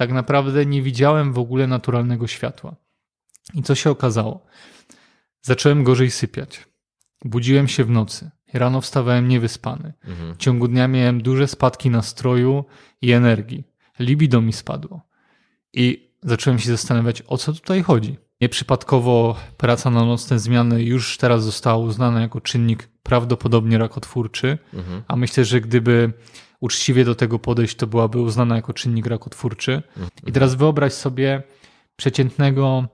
tak naprawdę nie widziałem w ogóle naturalnego światła. I co się okazało? Zacząłem gorzej sypiać. Budziłem się w nocy. Rano wstawałem niewyspany. Mhm. W ciągu dnia miałem duże spadki nastroju i energii. Libido mi spadło. I zacząłem się zastanawiać, o co tutaj chodzi. Nieprzypadkowo praca na nocne zmiany już teraz została uznana jako czynnik prawdopodobnie rakotwórczy, Mhm. a myślę, że gdyby uczciwie do tego podejść, to byłaby uznana jako czynnik rakotwórczy. I teraz wyobraź sobie przeciętnego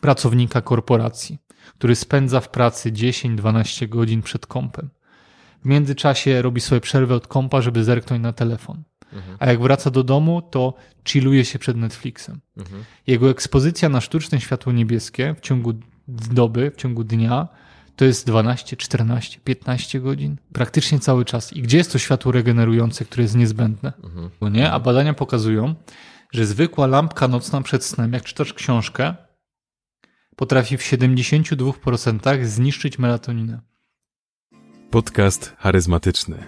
pracownika korporacji, który spędza w pracy 10-12 godzin przed kompem. W międzyczasie robi sobie przerwę od kompa, żeby zerknąć na telefon. A jak wraca do domu, to chilluje się przed Netflixem. Mhm. Jego ekspozycja na sztuczne światło niebieskie w ciągu doby, w ciągu dnia, to jest 12, 14, 15 godzin. Praktycznie cały czas. I gdzie jest to światło regenerujące, które jest niezbędne? Mhm. No nie? A badania pokazują, że zwykła lampka nocna przed snem, jak czytasz książkę, potrafi w 72% zniszczyć melatoninę. Podcast charyzmatyczny.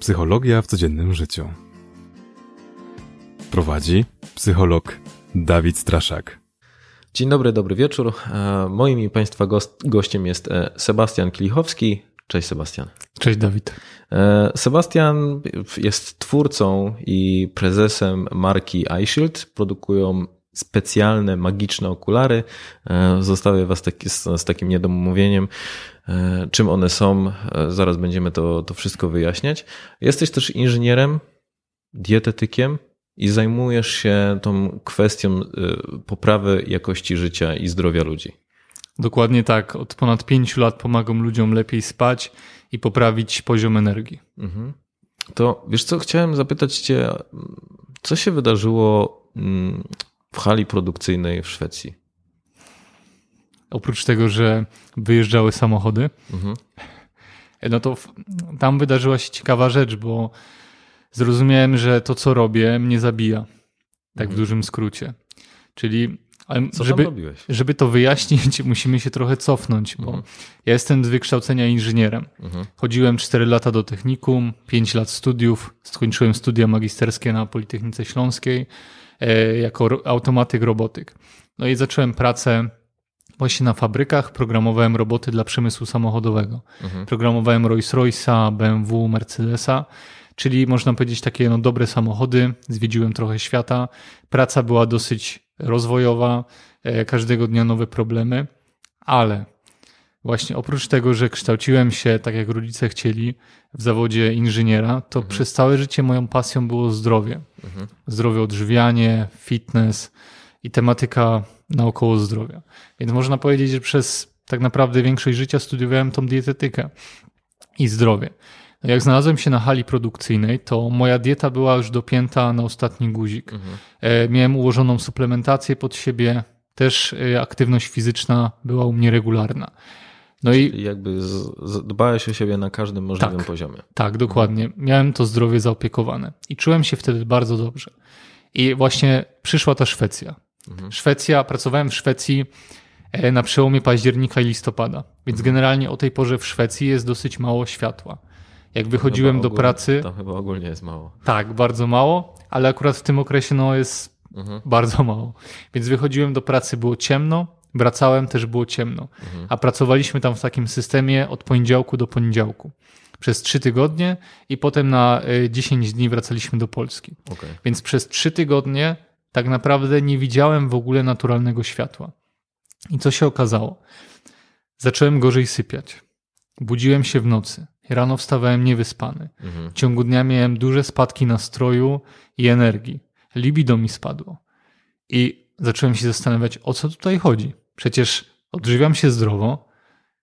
Psychologia w codziennym życiu. Prowadzi psycholog Dawid Straszak. Dzień dobry, dobry wieczór. E, Moim i Państwa gościem jest e, Sebastian Klichowski. Cześć Sebastian. Cześć Dawid. E, Sebastian jest twórcą i prezesem marki iShield. Produkują specjalne, magiczne okulary. Zostawię Was taki, z, z takim niedomówieniem, czym one są. Zaraz będziemy to, to wszystko wyjaśniać. Jesteś też inżynierem, dietetykiem i zajmujesz się tą kwestią e, poprawy jakości życia i zdrowia ludzi. Dokładnie tak. Od ponad 5 lat pomagam ludziom lepiej spać i poprawić poziom energii. Mhm. To wiesz co, chciałem zapytać Cię, co się wydarzyło mm, w hali produkcyjnej w Szwecji? Oprócz tego, że wyjeżdżały samochody, Mhm. no to tam wydarzyła się ciekawa rzecz, bo zrozumiałem, że to, co robię, mnie zabija. Tak w dużym skrócie. Czyli, Mhm. Żeby, żeby to wyjaśnić, musimy się trochę cofnąć, bo ja jestem z wykształcenia inżynierem. Mhm. Chodziłem 4 lata do technikum, 5 lat studiów, skończyłem studia magisterskie na Politechnice Śląskiej e, jako automatyk, robotyk. No i zacząłem pracę właśnie na fabrykach, programowałem roboty dla przemysłu samochodowego. Mhm. Programowałem Rolls-Royce'a, BMW, Mercedesa, czyli można powiedzieć takie no, dobre samochody, zwiedziłem trochę świata. Praca była dosyć rozwojowa, e, każdego dnia nowe problemy, ale właśnie oprócz tego, że kształciłem się tak jak rodzice chcieli w zawodzie inżyniera, to przez całe życie moją pasją było zdrowie. Mhm. Zdrowie, odżywianie, fitness i tematyka naokoło zdrowia. Więc można powiedzieć, że przez tak naprawdę większość życia studiowałem tą dietetykę i zdrowie. Jak znalazłem się na hali produkcyjnej, to moja dieta była już dopięta na ostatni guzik. E, Miałem ułożoną suplementację pod siebie, też e, aktywność fizyczna była u mnie regularna. No i I jakby dbałeś o siebie na każdym możliwym Tak. poziomie. tak, dokładnie. Miałem to zdrowie zaopiekowane i czułem się wtedy bardzo dobrze. I właśnie przyszła ta Szwecja. Szwecja, pracowałem w Szwecji e, na przełomie października i listopada, więc generalnie o tej porze w Szwecji jest dosyć mało światła. Jak wychodziłem Chyba do ogólnie- pracy, Tam chyba ogólnie jest mało. tak, bardzo mało, ale akurat w tym okresie no, jest Mhm. bardzo mało. Więc wychodziłem do pracy, było ciemno, wracałem, też było ciemno. A pracowaliśmy tam w takim systemie od poniedziałku do poniedziałku. Przez trzy tygodnie i potem na y, 10 dni wracaliśmy do Polski. Okej. Więc przez trzy tygodnie tak naprawdę nie widziałem w ogóle naturalnego światła. I co się okazało? Zacząłem gorzej sypiać. Budziłem się w nocy. Rano wstawałem niewyspany. Mhm. W ciągu dnia miałem duże spadki nastroju i energii. Libido mi spadło. I zacząłem się zastanawiać, o co tutaj chodzi. Przecież odżywiam się zdrowo,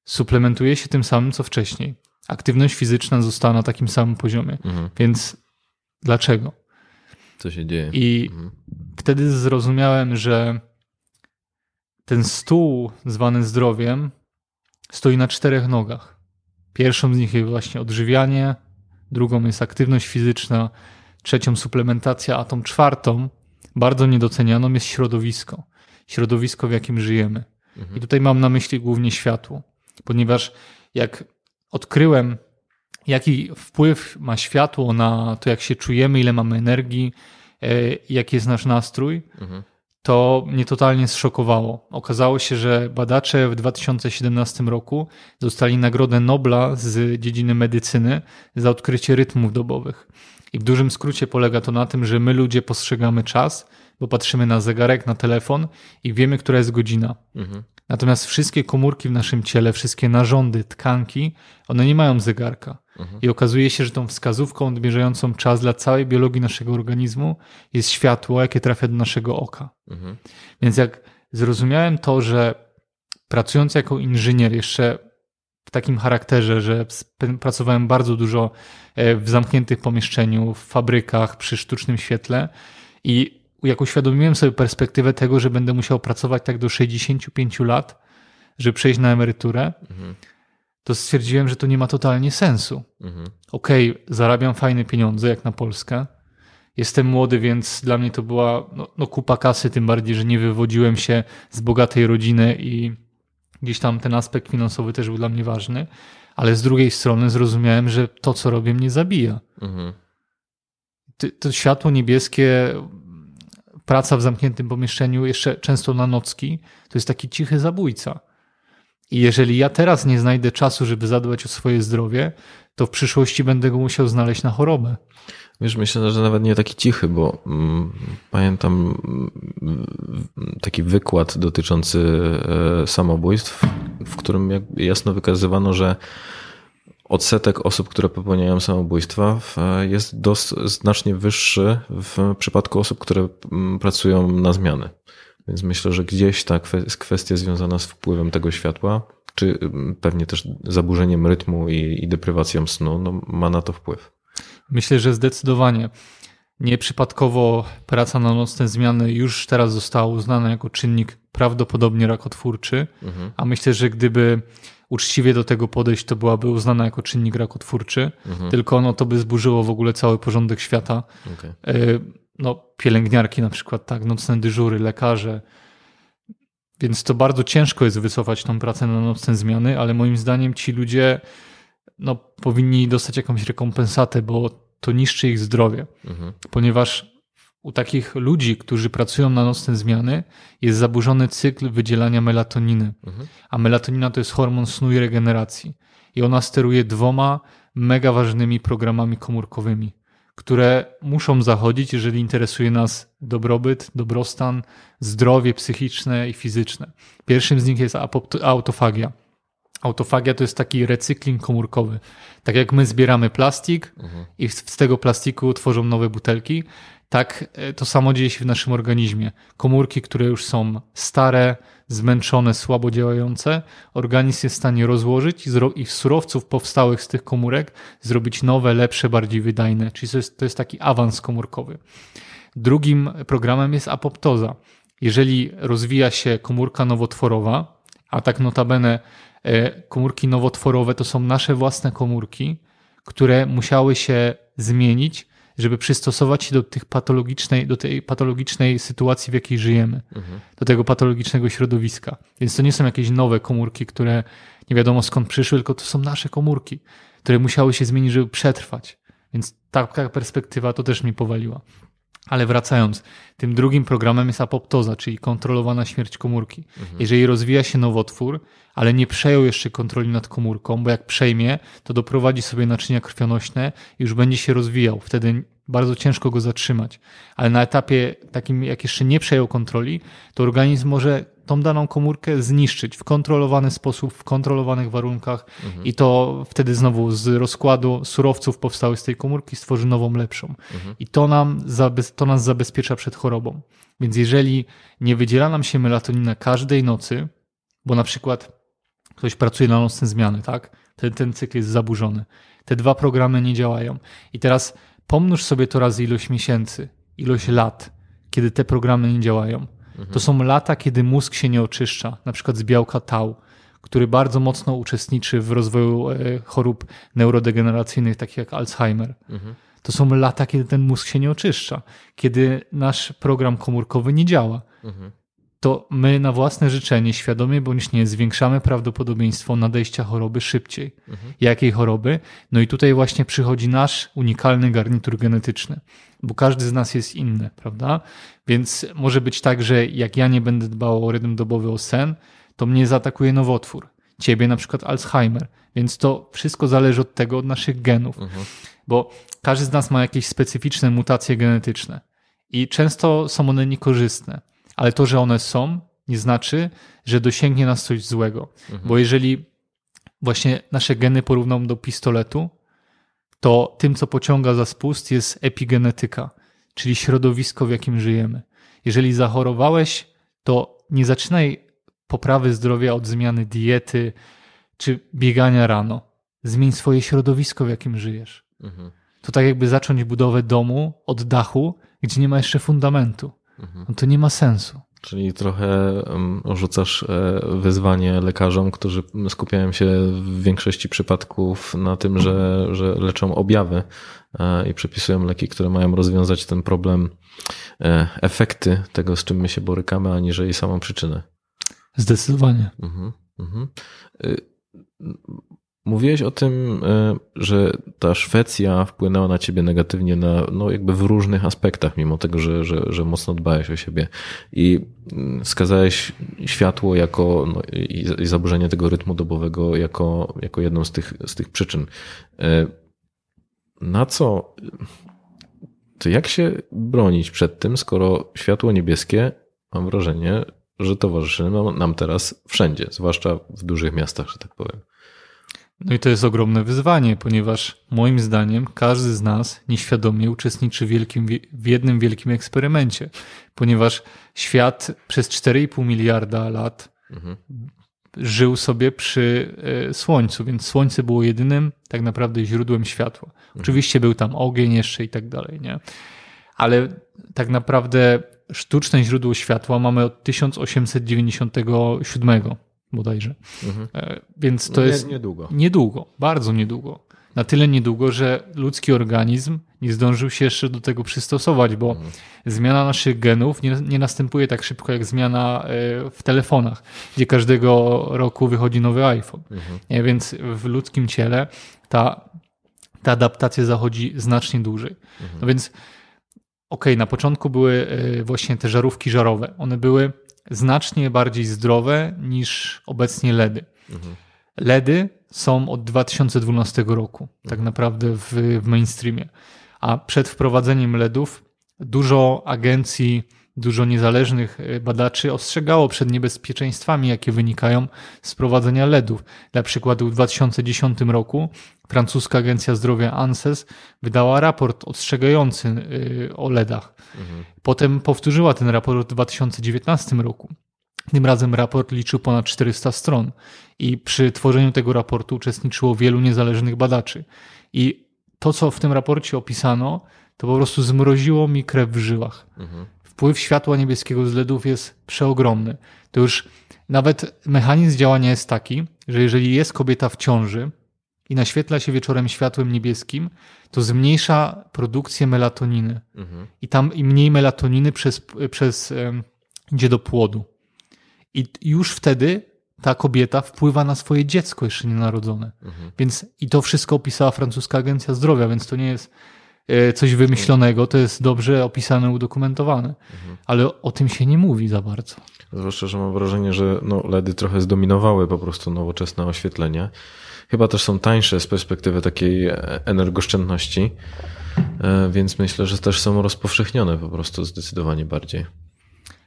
suplementuję się tym samym, co wcześniej. Aktywność fizyczna została na takim samym poziomie. Mhm. Więc dlaczego? Co się dzieje? I Mhm. wtedy zrozumiałem, że ten stół zwany zdrowiem stoi na czterech nogach. Pierwszą z nich jest właśnie odżywianie, drugą jest aktywność fizyczna, trzecią suplementacja, a tą czwartą, bardzo niedocenianą, jest środowisko. Środowisko, w jakim żyjemy. I tutaj mam na myśli głównie światło, ponieważ jak odkryłem, jaki wpływ ma światło na to, jak się czujemy, ile mamy energii, e, jaki jest nasz nastrój, Mhm. To mnie totalnie zszokowało. Okazało się, że badacze w 2017 roku dostali Nagrodę Nobla z dziedziny medycyny za odkrycie rytmów dobowych. I w dużym skrócie polega to na tym, że my ludzie postrzegamy czas, bo patrzymy na zegarek, na telefon i wiemy, która jest godzina. Mhm. Natomiast wszystkie komórki w naszym ciele, wszystkie narządy, tkanki, one nie mają zegarka. I okazuje się, że tą wskazówką odmierzającą czas dla całej biologii naszego organizmu jest światło, jakie trafia do naszego oka. Mhm. Więc jak zrozumiałem to, że pracując jako inżynier jeszcze w takim charakterze, że pracowałem bardzo dużo e, w zamkniętych pomieszczeniu, w fabrykach, przy sztucznym świetle i jak uświadomiłem sobie perspektywę tego, że będę musiał pracować tak do 65 lat, żeby przejść na emeryturę, Mhm. To stwierdziłem, że to nie ma totalnie sensu. Mhm. Okej, zarabiam fajne pieniądze, jak na Polskę. Jestem młody, więc dla mnie to była no, no kupa kasy, tym bardziej, że nie wywodziłem się z bogatej rodziny i gdzieś tam ten aspekt finansowy też był dla mnie ważny. Ale z drugiej strony zrozumiałem, że to, co robię, mnie zabija. Mhm. To światło niebieskie, praca w zamkniętym pomieszczeniu, jeszcze często na nocki, to jest taki cichy zabójca. I jeżeli ja teraz nie znajdę czasu, żeby zadbać o swoje zdrowie, to w przyszłości będę go musiał znaleźć na chorobę. Wiesz, myślę, że nawet nie taki cichy, bo mm, pamiętam mm, taki wykład dotyczący e, samobójstw, w którym jasno wykazywano, że odsetek osób, które popełniają samobójstwa w- jest znacznie wyższy w przypadku osób, które mm, pracują na zmiany. Więc myślę, że gdzieś ta kwestia związana z wpływem tego światła, czy pewnie też zaburzeniem rytmu i, i deprywacją snu, no, ma na to wpływ. Myślę, że zdecydowanie nieprzypadkowo praca na nocne zmiany już teraz została uznana jako czynnik prawdopodobnie rakotwórczy, Mhm. a myślę, że gdyby uczciwie do tego podejść, to byłaby uznana jako czynnik rakotwórczy, Mhm. tylko no to by zburzyło w ogóle cały porządek świata. Okej. No, pielęgniarki na przykład, tak, nocne dyżury, lekarze. Więc to bardzo ciężko jest wycofać tą pracę na nocne zmiany, ale moim zdaniem ci ludzie no, powinni dostać jakąś rekompensatę, bo to niszczy ich zdrowie. Mhm. Ponieważ u takich ludzi, którzy pracują na nocne zmiany, jest zaburzony cykl wydzielania melatoniny. Mhm. A melatonina to jest hormon snu i regeneracji. I ona steruje dwoma mega ważnymi programami komórkowymi, które muszą zachodzić, jeżeli interesuje nas dobrobyt, dobrostan, zdrowie psychiczne i fizyczne. Pierwszym z nich jest autofagia. Autofagia to jest taki recykling komórkowy. Tak jak my zbieramy plastik i z z tego plastiku tworzą nowe butelki, tak e, to samo dzieje się w naszym organizmie. Komórki, które już są stare, zmęczone, słabo działające, organizm jest w stanie rozłożyć i i z surowców powstałych z tych komórek zrobić nowe, lepsze, bardziej wydajne. Czyli to jest, to jest taki awans komórkowy. Drugim programem jest apoptoza. Jeżeli rozwija się komórka nowotworowa, a tak notabene e, komórki nowotworowe to są nasze własne komórki, które musiały się zmienić, żeby przystosować się do, tych patologicznej, do tej patologicznej sytuacji, w jakiej żyjemy, do tego patologicznego środowiska. Więc to nie są jakieś nowe komórki, które nie wiadomo skąd przyszły, tylko to są nasze komórki, które musiały się zmienić, żeby przetrwać. Więc taka perspektywa to też mnie powaliła. Ale wracając, tym drugim programem jest apoptoza, czyli kontrolowana śmierć komórki. Jeżeli rozwija się nowotwór, ale nie przejął jeszcze kontroli nad komórką, bo jak przejmie, to doprowadzi sobie naczynia krwionośne i już będzie się rozwijał. Wtedy bardzo ciężko go zatrzymać. Ale na etapie takim, jak jeszcze nie przejął kontroli, to organizm może tą daną komórkę zniszczyć w kontrolowany sposób, w kontrolowanych warunkach i to wtedy znowu z rozkładu surowców powstałych z tej komórki stworzy nową, lepszą. I to, nam, to nas zabezpiecza przed chorobą. Więc jeżeli nie wydziela nam się melatonina każdej nocy, bo na przykład ktoś pracuje na nocne zmiany, tak? Ten, ten cykl jest zaburzony. Te dwa programy nie działają. I teraz pomnóż sobie to razy ilość miesięcy, ilość lat, kiedy te programy nie działają. To są lata, kiedy mózg się nie oczyszcza, na przykład z białka tau, który bardzo mocno uczestniczy w rozwoju e, chorób neurodegeneracyjnych, takich jak Alzheimer. To są lata, kiedy ten mózg się nie oczyszcza, kiedy nasz program komórkowy nie działa. To my na własne życzenie, świadomie bądź nie, zwiększamy prawdopodobieństwo nadejścia choroby szybciej. Jakiej choroby? No i tutaj właśnie przychodzi nasz unikalny garnitur genetyczny, bo każdy z nas jest inny, prawda? Więc może być tak, że jak ja nie będę dbał o rytm dobowy, o sen, to mnie zaatakuje nowotwór. Ciebie na przykład Alzheimer. Więc to wszystko zależy od tego, od naszych genów. Bo każdy z nas ma jakieś specyficzne mutacje genetyczne i często są one niekorzystne, ale to, że one są, nie znaczy, że dosięgnie nas coś złego. Bo jeżeli właśnie nasze geny porównam do pistoletu, to tym, co pociąga za spust, jest epigenetyka, czyli środowisko, w jakim żyjemy. Jeżeli zachorowałeś, to nie zaczynaj poprawy zdrowia od zmiany diety czy biegania rano. Zmień swoje środowisko, w jakim żyjesz. To tak jakby zacząć budowę domu od dachu, gdzie nie ma jeszcze fundamentu. No to nie ma sensu. Czyli trochę rzucasz e, wyzwanie lekarzom, którzy skupiają się w większości przypadków na tym, że, że leczą objawy e, i przepisują leki, które mają rozwiązać ten problem, e, efekty tego, z czym my się borykamy, aniżeli samą przyczynę. Zdecydowanie. Mhm, mhm. Mówiłeś o tym, y, że ta Szwecja wpłynęła na ciebie negatywnie na, no jakby w różnych aspektach, mimo tego, że, że, że mocno dbałeś o siebie. I mm, skazałeś światło jako, no, i, i zaburzenie tego rytmu dobowego jako, jako jedną z tych, z tych przyczyn. Y, Na co, to jak się bronić przed tym, skoro światło niebieskie, mam wrażenie, że towarzyszy nam- nam teraz wszędzie, zwłaszcza w dużych miastach, że tak powiem. No i to jest ogromne wyzwanie, ponieważ moim zdaniem każdy z nas nieświadomie uczestniczy w, wielkim, w jednym wielkim eksperymencie, ponieważ świat przez 4,5 miliarda lat żył sobie przy e, Słońcu, więc Słońce było jedynym tak naprawdę źródłem światła. Oczywiście był tam ogień jeszcze i tak dalej, nie? Ale tak naprawdę sztuczne źródło światła mamy od 1897 bodajże. E, Więc to Nie- jest niedługo. niedługo, bardzo niedługo. Na tyle niedługo, że ludzki organizm nie zdążył się jeszcze do tego przystosować, bo zmiana naszych genów nie, nie następuje tak szybko jak zmiana e, w telefonach, gdzie każdego roku wychodzi nowy iPhone. Nie, Więc w ludzkim ciele ta, ta adaptacja zachodzi znacznie dłużej. No więc okej, na początku były e, właśnie te żarówki żarowe. One były znacznie bardziej zdrowe niż obecnie LEDy. LEDy są od 2012 roku, tak naprawdę w, w mainstreamie. A przed wprowadzeniem LEDów dużo agencji, dużo niezależnych e, badaczy ostrzegało przed niebezpieczeństwami, jakie wynikają z wprowadzenia LEDów. Dla przykładu w 2010 roku francuska agencja zdrowia ANSES wydała raport ostrzegający y, o LEDach. Potem powtórzyła ten raport w 2019 roku. Tym razem raport liczył ponad 400 stron i przy tworzeniu tego raportu uczestniczyło wielu niezależnych badaczy. I to, co w tym raporcie opisano, to po prostu zmroziło mi krew w żyłach. Wpływ światła niebieskiego z LEDów jest przeogromny. To już nawet mechanizm działania jest taki, że jeżeli jest kobieta w ciąży i naświetla się wieczorem światłem niebieskim, to zmniejsza produkcję melatoniny. I tam im mniej melatoniny przez, przez em, idzie do płodu. I już wtedy ta kobieta wpływa na swoje dziecko jeszcze nienarodzone. Więc i to wszystko opisała francuska agencja zdrowia, więc to nie jest coś wymyślonego, to jest dobrze opisane, udokumentowane. Ale o tym się nie mówi za bardzo. Zwłaszcza, że mam wrażenie, że no, LEDy trochę zdominowały po prostu nowoczesne oświetlenie. Chyba też są tańsze z perspektywy takiej e, energooszczędności, e, więc myślę, że też są rozpowszechnione po prostu zdecydowanie bardziej.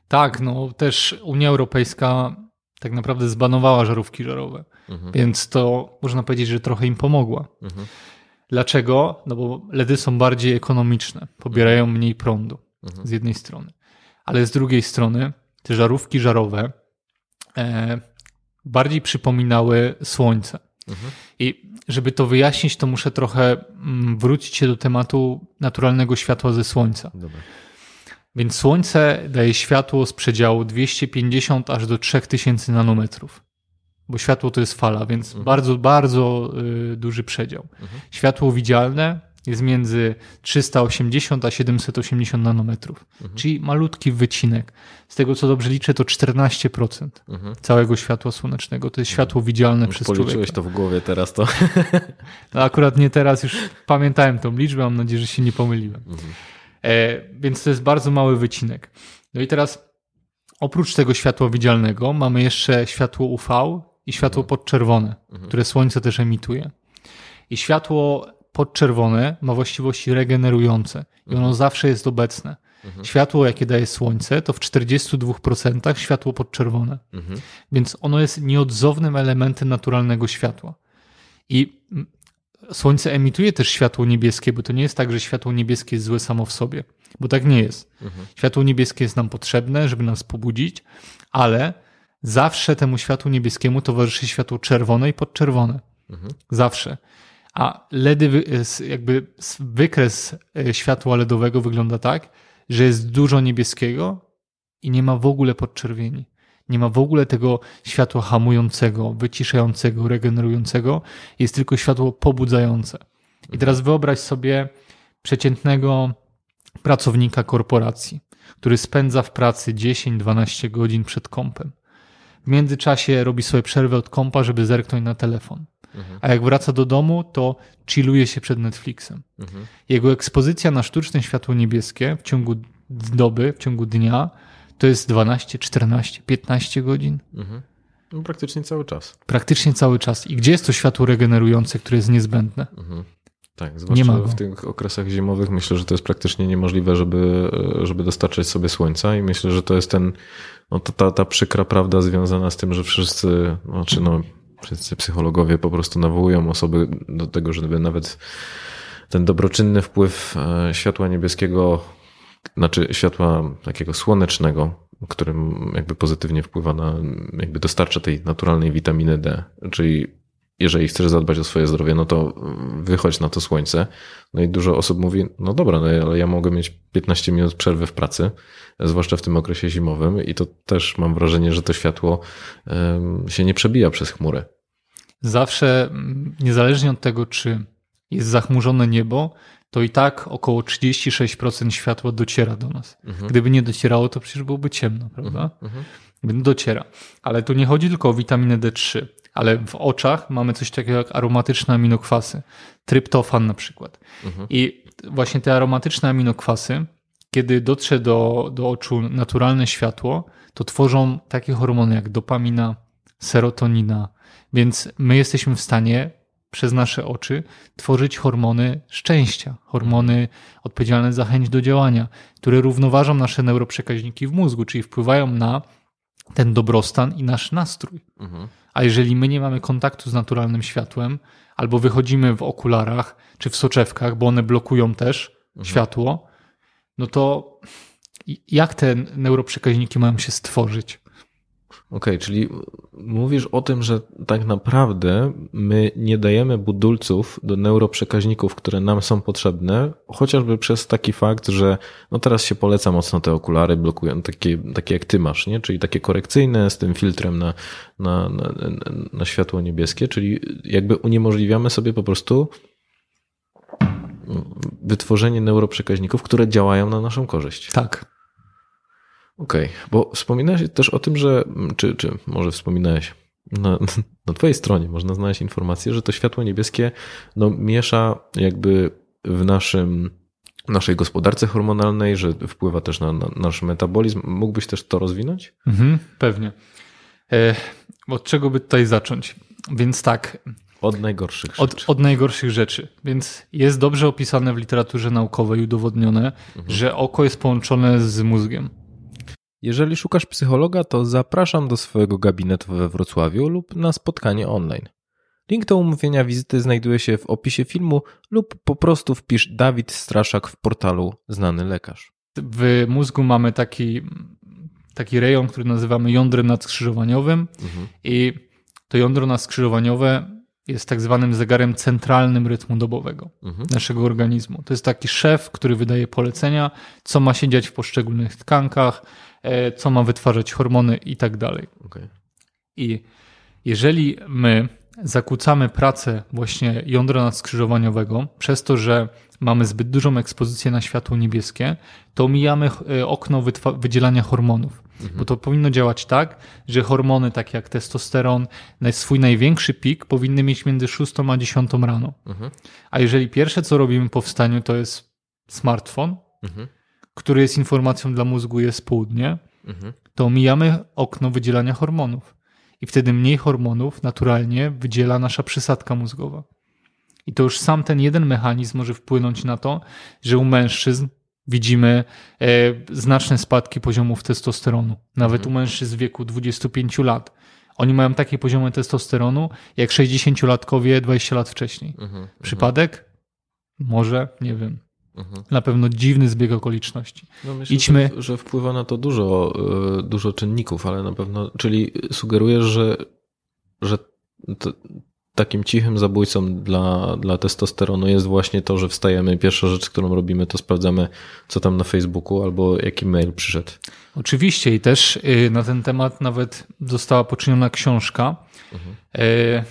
Tak, no też Unia Europejska tak naprawdę zbanowała żarówki żarowe, więc to można powiedzieć, że trochę im pomogła. Dlaczego? No bo LEDy są bardziej ekonomiczne, pobierają mniej prądu z jednej strony, ale z drugiej strony te żarówki żarowe e, bardziej przypominały słońce. I żeby to wyjaśnić, to muszę trochę mm, wrócić się do tematu naturalnego światła ze słońca. Dobra. Więc Słońce daje światło z przedziału 250 aż do 3000 nanometrów. Bo światło to jest fala, więc bardzo, bardzo y, duży przedział. Światło widzialne jest między 380 a 780 nanometrów, czyli malutki wycinek. Z tego co dobrze liczę, to 14% całego światła słonecznego. To jest światło widzialne przez Policzyłeś człowieka. to w głowie teraz, to... No akurat nie teraz, już pamiętałem tą liczbę, mam nadzieję, że się nie pomyliłem. E, więc to jest bardzo mały wycinek. No i teraz oprócz tego światła widzialnego mamy jeszcze światło UV i światło podczerwone, które słońce też emituje. I światło podczerwone ma właściwości regenerujące i ono zawsze jest obecne. Światło, jakie daje słońce, to w 42% światło podczerwone. Więc ono jest nieodzownym elementem naturalnego światła. I mm, Słońce emituje też światło niebieskie, bo to nie jest tak, że światło niebieskie jest złe samo w sobie, bo tak nie jest. Światło niebieskie jest nam potrzebne, żeby nas pobudzić, ale zawsze temu światłu niebieskiemu towarzyszy światło czerwone i podczerwone. Zawsze. A LEDy, s- jakby wykres e, światła LEDowego wygląda tak, że jest dużo niebieskiego i nie ma w ogóle podczerwieni. Nie ma w ogóle tego światła hamującego, wyciszającego, regenerującego. Jest tylko światło pobudzające. I teraz wyobraź sobie przeciętnego pracownika korporacji, który spędza w pracy 10-12 godzin przed kompem. W międzyczasie robi sobie przerwę od kompa, żeby zerknąć na telefon. A jak wraca do domu, to chilluje się przed Netflixem. Jego ekspozycja na sztuczne światło niebieskie w ciągu doby, w ciągu dnia, to jest 12, 14, 15 godzin. No, praktycznie cały czas. Praktycznie cały czas. I gdzie jest to światło regenerujące, które jest niezbędne? Tak, zwłaszcza w tych okresach zimowych myślę, że to jest praktycznie niemożliwe, żeby, żeby dostarczać sobie słońca i myślę, że to jest ten, no to ta, ta przykra prawda związana z tym, że wszyscy, znaczy no, wszyscy psychologowie po prostu nawołują osoby do tego, żeby nawet ten dobroczynny wpływ e, światła niebieskiego, znaczy światła takiego słonecznego, którym jakby pozytywnie wpływa na, jakby dostarcza tej naturalnej witaminy D, czyli jeżeli chcesz zadbać o swoje zdrowie, no to wychodź na to słońce. No i dużo osób mówi, no dobra, no ale ja mogę mieć 15 minut przerwy w pracy, zwłaszcza w tym okresie zimowym i to też mam wrażenie, że to światło się nie przebija przez chmurę. Zawsze, mm, niezależnie od tego, czy jest zachmurzone niebo, to i tak około 36% światła dociera do nas. Gdyby nie docierało, to przecież byłoby ciemno, prawda? Więc Dociera. Ale tu nie chodzi tylko o witaminę D3, ale w oczach mamy coś takiego jak aromatyczne aminokwasy. Tryptofan na przykład. I właśnie te aromatyczne aminokwasy, kiedy dotrze do, do oczu naturalne światło, to tworzą takie hormony jak dopamina, serotonina. Więc my jesteśmy w stanie przez nasze oczy tworzyć hormony szczęścia, hormony odpowiedzialne za chęć do działania, które równoważą nasze neuroprzekaźniki w mózgu, czyli wpływają na ten dobrostan i nasz nastrój. A jeżeli my nie mamy kontaktu z naturalnym światłem, albo wychodzimy w okularach czy w soczewkach, bo one blokują też światło, no to jak te neuroprzekaźniki mają się stworzyć? Okej, czyli mówisz o tym, że tak naprawdę my nie dajemy budulców do neuroprzekaźników, które nam są potrzebne, chociażby przez taki fakt, że no teraz się poleca mocno te okulary, blokują takie, takie jak ty masz, nie? czyli takie korekcyjne z tym filtrem na, na, na, na światło niebieskie, czyli jakby uniemożliwiamy sobie po prostu wytworzenie neuroprzekaźników, które działają na naszą korzyść. Tak. Okej, bo wspominałeś też o tym, że, czy, czy może wspominałeś, na, na twojej stronie można znaleźć informację, że to światło niebieskie no, miesza jakby w naszym, naszej gospodarce hormonalnej, że wpływa też na, na nasz metabolizm. Mógłbyś też to rozwinąć? Mhm, pewnie. E, od czego by tutaj zacząć? Więc tak, Od najgorszych od, rzeczy. od najgorszych rzeczy. Więc jest dobrze opisane w literaturze naukowej, udowodnione, że oko jest połączone z mózgiem. Jeżeli szukasz psychologa, to zapraszam do swojego gabinetu we Wrocławiu lub na spotkanie online. Link do umówienia wizyty znajduje się w opisie filmu lub po prostu wpisz Dawid Straszak w portalu Znany Lekarz. W mózgu mamy taki, taki rejon, który nazywamy jądrem nadskrzyżowaniowym i to jądro nadskrzyżowaniowe jest tak zwanym zegarem centralnym rytmu dobowego naszego organizmu. To jest taki szef, który wydaje polecenia, co ma się dziać w poszczególnych tkankach, co ma wytwarzać hormony i tak dalej. Okej. I jeżeli my zakłócamy pracę właśnie jądra nadskrzyżowaniowego przez to, że mamy zbyt dużą ekspozycję na światło niebieskie, to omijamy e, okno wydzielania hormonów. Bo to powinno działać tak, że hormony takie jak testosteron, swój największy pik powinny mieć między 6 a 10 rano. Mhm. A jeżeli pierwsze co robimy po wstaniu to jest smartfon, Mhm. Który jest informacją dla mózgu jest południe, Mhm. to omijamy okno wydzielania hormonów. I wtedy mniej hormonów naturalnie wydziela nasza przysadka mózgowa. I to już sam ten jeden mechanizm może wpłynąć na to, że u mężczyzn widzimy e, znaczne spadki poziomów testosteronu. Nawet u mężczyzn w wieku 25 lat. Oni mają takie poziomy testosteronu jak 60-latkowie 20 lat wcześniej. Mhm. Przypadek? Może, nie wiem. Mhm. Na pewno dziwny zbieg okoliczności. No myślę, Idźmy. Że, że wpływa na to dużo, y, dużo czynników, ale na pewno, czyli sugerujesz, że, że to, takim cichym zabójcą dla, dla testosteronu jest właśnie to, że wstajemy, pierwsza rzecz, którą robimy, to sprawdzamy, co tam na Facebooku albo jaki mail przyszedł. Oczywiście i też y, na ten temat nawet została poczyniona książka. E,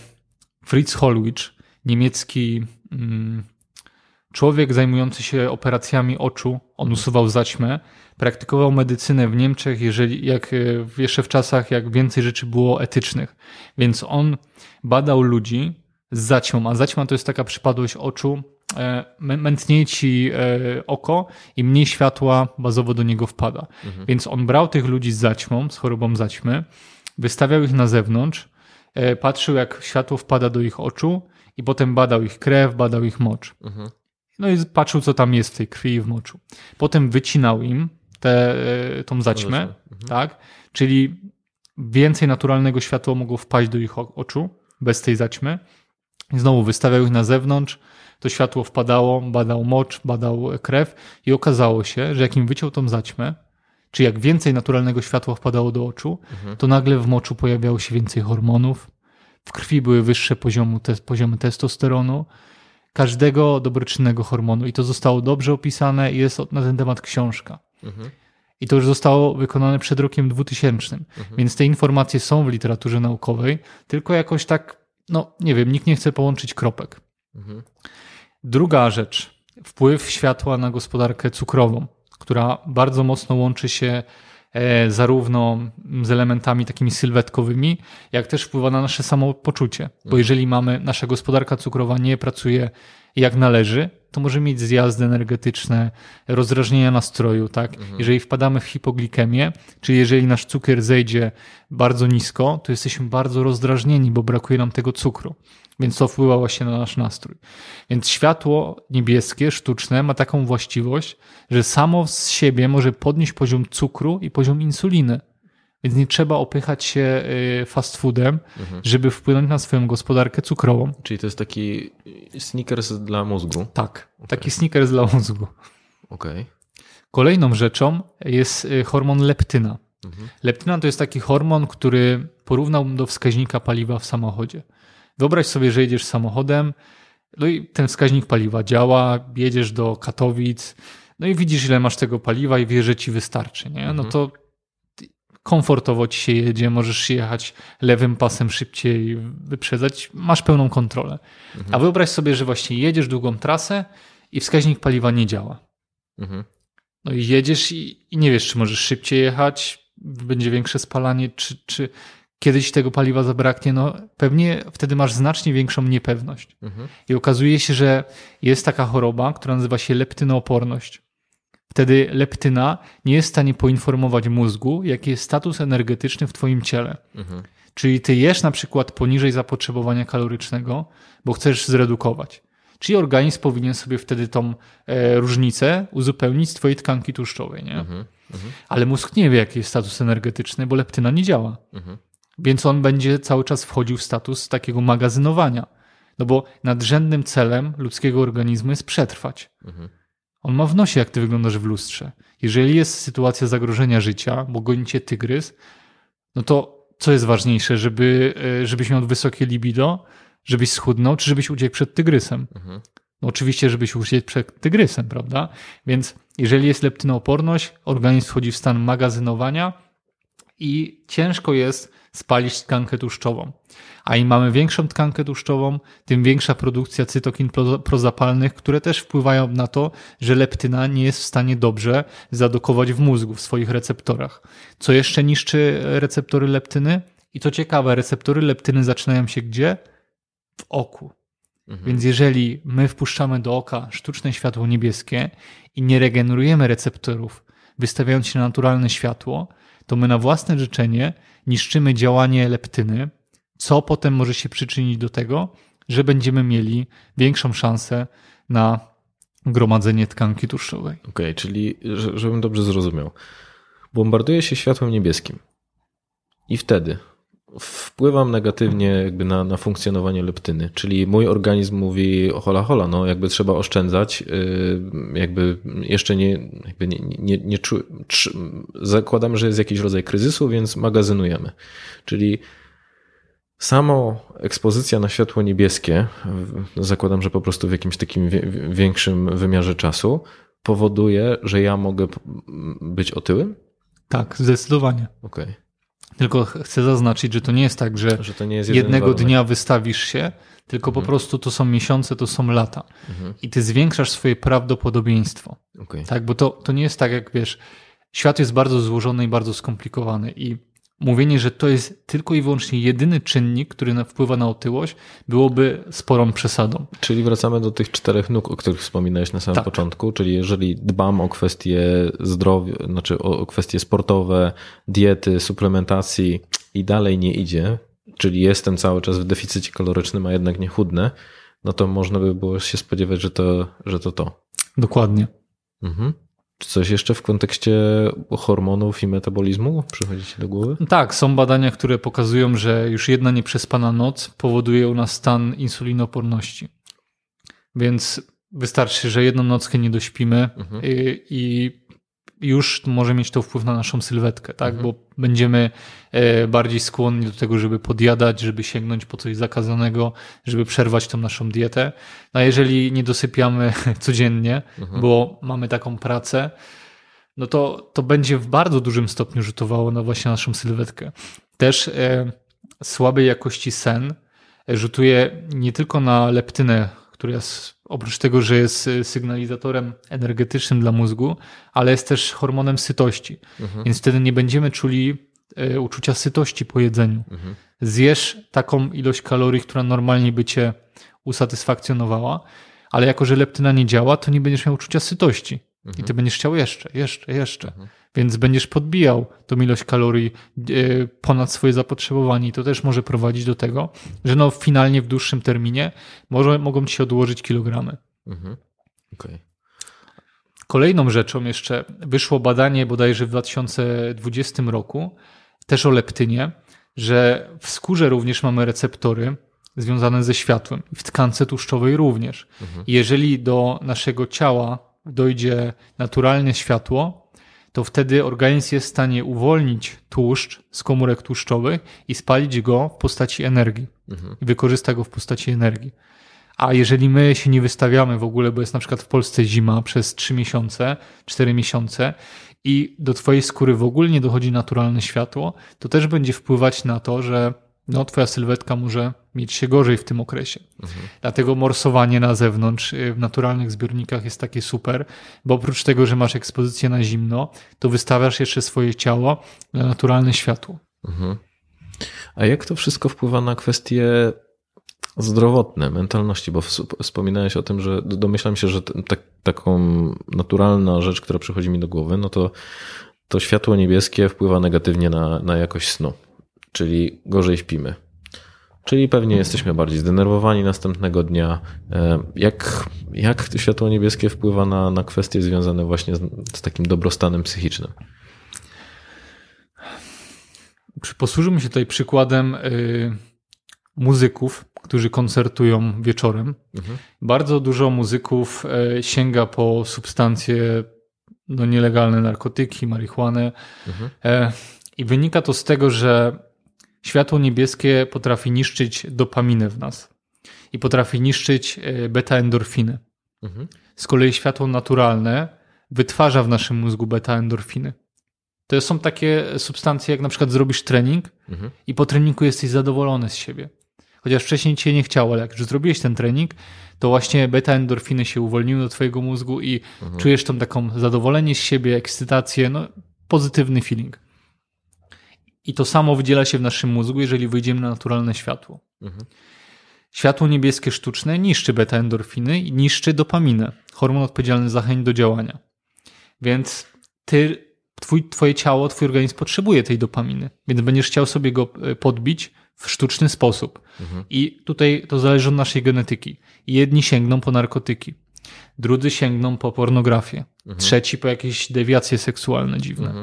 Fritz Hollwich, niemiecki mm, człowiek zajmujący się operacjami oczu, on usuwał zaćmę, praktykował medycynę w Niemczech, jeżeli, jak y, jeszcze w czasach, jak więcej rzeczy było etycznych. Więc on badał ludzi z zaćmą, a zaćma to jest taka przypadłość oczu, e, mę- mętniej ci e, oko i mniej światła bazowo do niego wpada. Więc on brał tych ludzi z zaćmą, z chorobą zaćmy, wystawiał ich na zewnątrz, e, patrzył jak światło wpada do ich oczu i potem badał ich krew, badał ich mocz. No i patrzył co tam jest w tej krwi i w moczu. Potem wycinał im tę e, tą zaćmę, tak? Czyli więcej naturalnego światła mogło wpaść do ich oczu bez tej zaćmy. I znowu wystawiał ich na zewnątrz, to światło wpadało, badał mocz, badał krew i okazało się, że jak im wyciął tą zaćmę, czy jak więcej naturalnego światła wpadało do oczu, to nagle w moczu pojawiało się więcej hormonów, w krwi były wyższe poziomu, te, poziomy testosteronu, każdego dobroczynnego hormonu i to zostało dobrze opisane i jest na ten temat książka. I to już zostało wykonane przed rokiem 2000. Więc te informacje są w literaturze naukowej, tylko jakoś tak, no nie wiem, nikt nie chce połączyć kropek. Druga rzecz, wpływ światła na gospodarkę cukrową, która bardzo mocno łączy się zarówno z elementami takimi sylwetkowymi, jak też wpływa na nasze samopoczucie. Bo jeżeli mamy, nasza gospodarka cukrowa nie pracuje jak należy, to możemy mieć zjazdy energetyczne, rozdrażnienia nastroju, tak? Jeżeli wpadamy w hipoglikemię, czyli jeżeli nasz cukier zejdzie bardzo nisko, to jesteśmy bardzo rozdrażnieni, bo brakuje nam tego cukru. Więc to wpływa właśnie na nasz nastrój. Więc światło niebieskie, sztuczne, ma taką właściwość, że samo z siebie może podnieść poziom cukru i poziom insuliny. Więc nie trzeba opychać się y, fast foodem, żeby wpłynąć na swoją gospodarkę cukrową. Czyli to jest taki sneakers dla mózgu. Tak, taki sneakers dla mózgu. Okej. Kolejną rzeczą jest y, hormon leptyna. Leptyna to jest taki hormon, który porównałbym do wskaźnika paliwa w samochodzie. Wyobraź sobie, że jedziesz samochodem, no i ten wskaźnik paliwa działa, jedziesz do Katowic, no i widzisz, ile masz tego paliwa i wiesz, że ci wystarczy, nie? No to komfortowo ci się jedzie, możesz jechać lewym pasem szybciej, wyprzedzać, masz pełną kontrolę. A wyobraź sobie, że właśnie jedziesz długą trasę i wskaźnik paliwa nie działa. Mhm. No i jedziesz i, i nie wiesz, czy możesz szybciej jechać, będzie większe spalanie, czy, czy kiedyś tego paliwa zabraknie. No pewnie wtedy masz znacznie większą niepewność. I okazuje się, że jest taka choroba, która nazywa się leptynooporność. Wtedy leptyna nie jest w stanie poinformować mózgu, jaki jest status energetyczny w twoim ciele. Czyli ty jesz na przykład poniżej zapotrzebowania kalorycznego, bo chcesz zredukować. Czyli organizm powinien sobie wtedy tą e, różnicę uzupełnić z twojej tkanki tłuszczowej. Nie? Ale mózg nie wie, jaki jest status energetyczny, bo leptyna nie działa. Więc on będzie cały czas wchodził w status takiego magazynowania. No bo nadrzędnym celem ludzkiego organizmu jest przetrwać. On ma w nosie, jak ty wyglądasz w lustrze. Jeżeli jest sytuacja zagrożenia życia, bo goni cię tygrys, no to co jest ważniejsze, żeby, e, żebyś miał wysokie libido, żebyś schudnął, czy żebyś uciekł przed tygrysem? No oczywiście, żebyś uciekł przed tygrysem, prawda? Więc jeżeli jest leptynooporność, organizm wchodzi w stan magazynowania i ciężko jest spalić tkankę tłuszczową. A im mamy większą tkankę tłuszczową, tym większa produkcja cytokin pro- prozapalnych, które też wpływają na to, że leptyna nie jest w stanie dobrze zadokować w mózgu, w swoich receptorach. Co jeszcze niszczy receptory leptyny? I to ciekawe, receptory leptyny zaczynają się gdzie? W oku. Więc jeżeli my wpuszczamy do oka sztuczne światło niebieskie i nie regenerujemy receptorów, wystawiając się na naturalne światło, to my na własne życzenie niszczymy działanie leptyny, co potem może się przyczynić do tego, że będziemy mieli większą szansę na gromadzenie tkanki tłuszczowej. Okej, czyli że- żebym dobrze zrozumiał. Bombarduje się światłem niebieskim i wtedy wpływam negatywnie jakby na, na funkcjonowanie leptyny, czyli mój organizm mówi hola hola, no jakby trzeba oszczędzać, yy, jakby jeszcze nie, jakby nie, nie, nie czu, trzy, zakładamy, że jest jakiś rodzaj kryzysu, więc magazynujemy. Czyli Samo ekspozycja na światło niebieskie, zakładam, że po prostu w jakimś takim większym wymiarze czasu, powoduje, że ja mogę być otyłym? Tak, zdecydowanie. Okej. Tylko ch- chcę zaznaczyć, że to nie jest tak, że Że jest jednego warunek. dnia wystawisz się, tylko po prostu to są miesiące, to są lata. Mhm. I ty zwiększasz swoje prawdopodobieństwo. Okej. Tak, bo to, to nie jest tak, jak wiesz, świat jest bardzo złożony i bardzo skomplikowany i mówienie, że to jest tylko i wyłącznie jedyny czynnik, który wpływa na otyłość, byłoby sporą przesadą. Czyli wracamy do tych czterech nóg, o których wspominałeś na samym Tak. początku, czyli jeżeli dbam o kwestie zdrowia, znaczy o, o kwestie sportowe, diety, suplementacji i dalej nie idzie, czyli jestem cały czas w deficycie kalorycznym, a jednak nie chudnę, no to można by było się spodziewać, że to że to. to. Dokładnie. Mhm. Czy coś jeszcze w kontekście hormonów i metabolizmu przychodzi ci do głowy? Tak, są badania, które pokazują, że już jedna nieprzespana noc powoduje u nas stan insulinoporności. Więc wystarczy, że jedną nockę nie dośpimy Mhm. i, i już może mieć to wpływ na naszą sylwetkę, tak? Bo będziemy e, bardziej skłonni do tego, żeby podjadać, żeby sięgnąć po coś zakazanego, żeby przerwać tą naszą dietę. No a jeżeli nie dosypiamy codziennie, bo mamy taką pracę, no to, to będzie w bardzo dużym stopniu rzutowało na właśnie naszą sylwetkę. Też e, słabej jakości sen rzutuje nie tylko na leptynę, która jest, oprócz tego, że jest e, sygnalizatorem energetycznym dla mózgu, ale jest też hormonem sytości. Więc wtedy nie będziemy czuli e, uczucia sytości po jedzeniu. Zjesz taką ilość kalorii, która normalnie by cię usatysfakcjonowała, ale jako, że leptyna nie działa, to nie będziesz miał uczucia sytości. I ty będziesz chciał jeszcze, jeszcze, jeszcze. Więc będziesz podbijał tą ilość kalorii e, ponad swoje zapotrzebowanie i to też może prowadzić do tego, że no finalnie w dłuższym terminie może, mogą ci się odłożyć kilogramy. Mhm. Okej. Kolejną rzeczą jeszcze wyszło badanie bodajże w 2020 roku, też o leptynie, że w skórze również mamy receptory związane ze światłem i w tkance tłuszczowej również. I jeżeli do naszego ciała dojdzie naturalne światło, to wtedy organizm jest w stanie uwolnić tłuszcz z komórek tłuszczowych i spalić go w postaci energii. I wykorzysta go w postaci energii. A jeżeli my się nie wystawiamy w ogóle, bo jest na przykład w Polsce zima przez 3 miesiące, 4 miesiące i do twojej skóry w ogóle nie dochodzi naturalne światło, to też będzie wpływać na to, że no, twoja sylwetka może mieć się gorzej w tym okresie. Dlatego morsowanie na zewnątrz y, w naturalnych zbiornikach jest takie super, bo oprócz tego, że masz ekspozycję na zimno, to wystawiasz jeszcze swoje ciało na naturalne światło. A jak to wszystko wpływa na kwestie zdrowotne, mentalności? Bo ws- wspominałeś o tym, że domyślam się, że tak, taką naturalna rzecz, która przychodzi mi do głowy, no to to światło niebieskie wpływa negatywnie na, na jakość snu, czyli gorzej śpimy. Czyli pewnie jesteśmy bardziej zdenerwowani następnego dnia. E, Jak, jak to światło niebieskie wpływa na, na kwestie związane właśnie z, z takim dobrostanem psychicznym? Posłużymy się tutaj przykładem y, muzyków, którzy koncertują wieczorem. Bardzo dużo muzyków y, sięga po substancje no, nielegalne, narkotyki, marihuanę. E, I wynika to z tego, że światło niebieskie potrafi niszczyć dopaminę w nas i potrafi niszczyć y, beta-endorfiny. Z kolei światło naturalne wytwarza w naszym mózgu beta-endorfiny. To są takie substancje, jak na przykład zrobisz trening Mhm. i po treningu jesteś zadowolony z siebie. Chociaż wcześniej cię nie chciało, ale jak już zrobiłeś ten trening, to właśnie beta-endorfiny się uwolniły do twojego mózgu i czujesz tą taką zadowolenie z siebie, ekscytację, no pozytywny feeling. I to samo wydziela się w naszym mózgu, jeżeli wyjdziemy na naturalne światło. Mhm. Światło niebieskie sztuczne niszczy beta-endorfiny i niszczy dopaminę, hormon odpowiedzialny za chęć do działania. Więc ty, twój, twoje ciało, twój organizm potrzebuje tej dopaminy, więc będziesz chciał sobie go e, podbić w sztuczny sposób. I tutaj to zależy od naszej genetyki. Jedni sięgną po narkotyki, drudzy sięgną po pornografię, trzeci po jakieś dewiacje seksualne dziwne.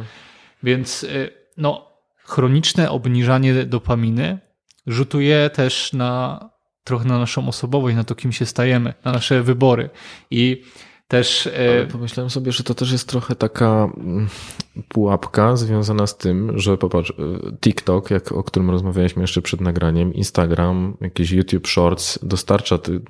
Więc y, no, chroniczne obniżanie dopaminy rzutuje też na trochę na naszą osobowość, na to, kim się stajemy, na nasze wybory. I też Ale y, pomyślałem sobie, że to też jest trochę taka mm, pułapka związana z tym, że popatrz, y, TikTok, jak, o którym rozmawialiśmy jeszcze przed nagraniem, Instagram, jakieś YouTube Shorts dostarcza ty,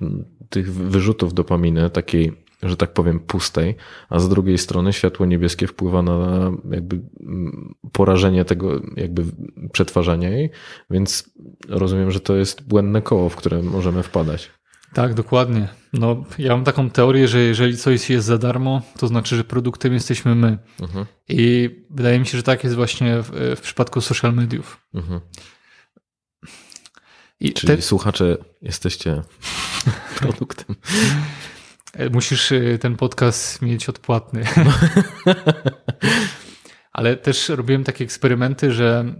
tych wyrzutów dopaminy takiej, że tak powiem, pustej, a z drugiej strony światło niebieskie wpływa na jakby mm, porażenie tego, jakby przetwarzania jej, więc rozumiem, że to jest błędne koło, w które możemy wpadać. tak, dokładnie. No, ja mam taką teorię, że jeżeli coś jest za darmo, to znaczy, że produktem jesteśmy my. Mhm, I wydaje mi się, że tak jest właśnie w, w przypadku social mediów. mhm. I Czyli te, słuchacze, jesteście produktem. Musisz y, ten podcast mieć odpłatny. Ale też robiłem takie eksperymenty, że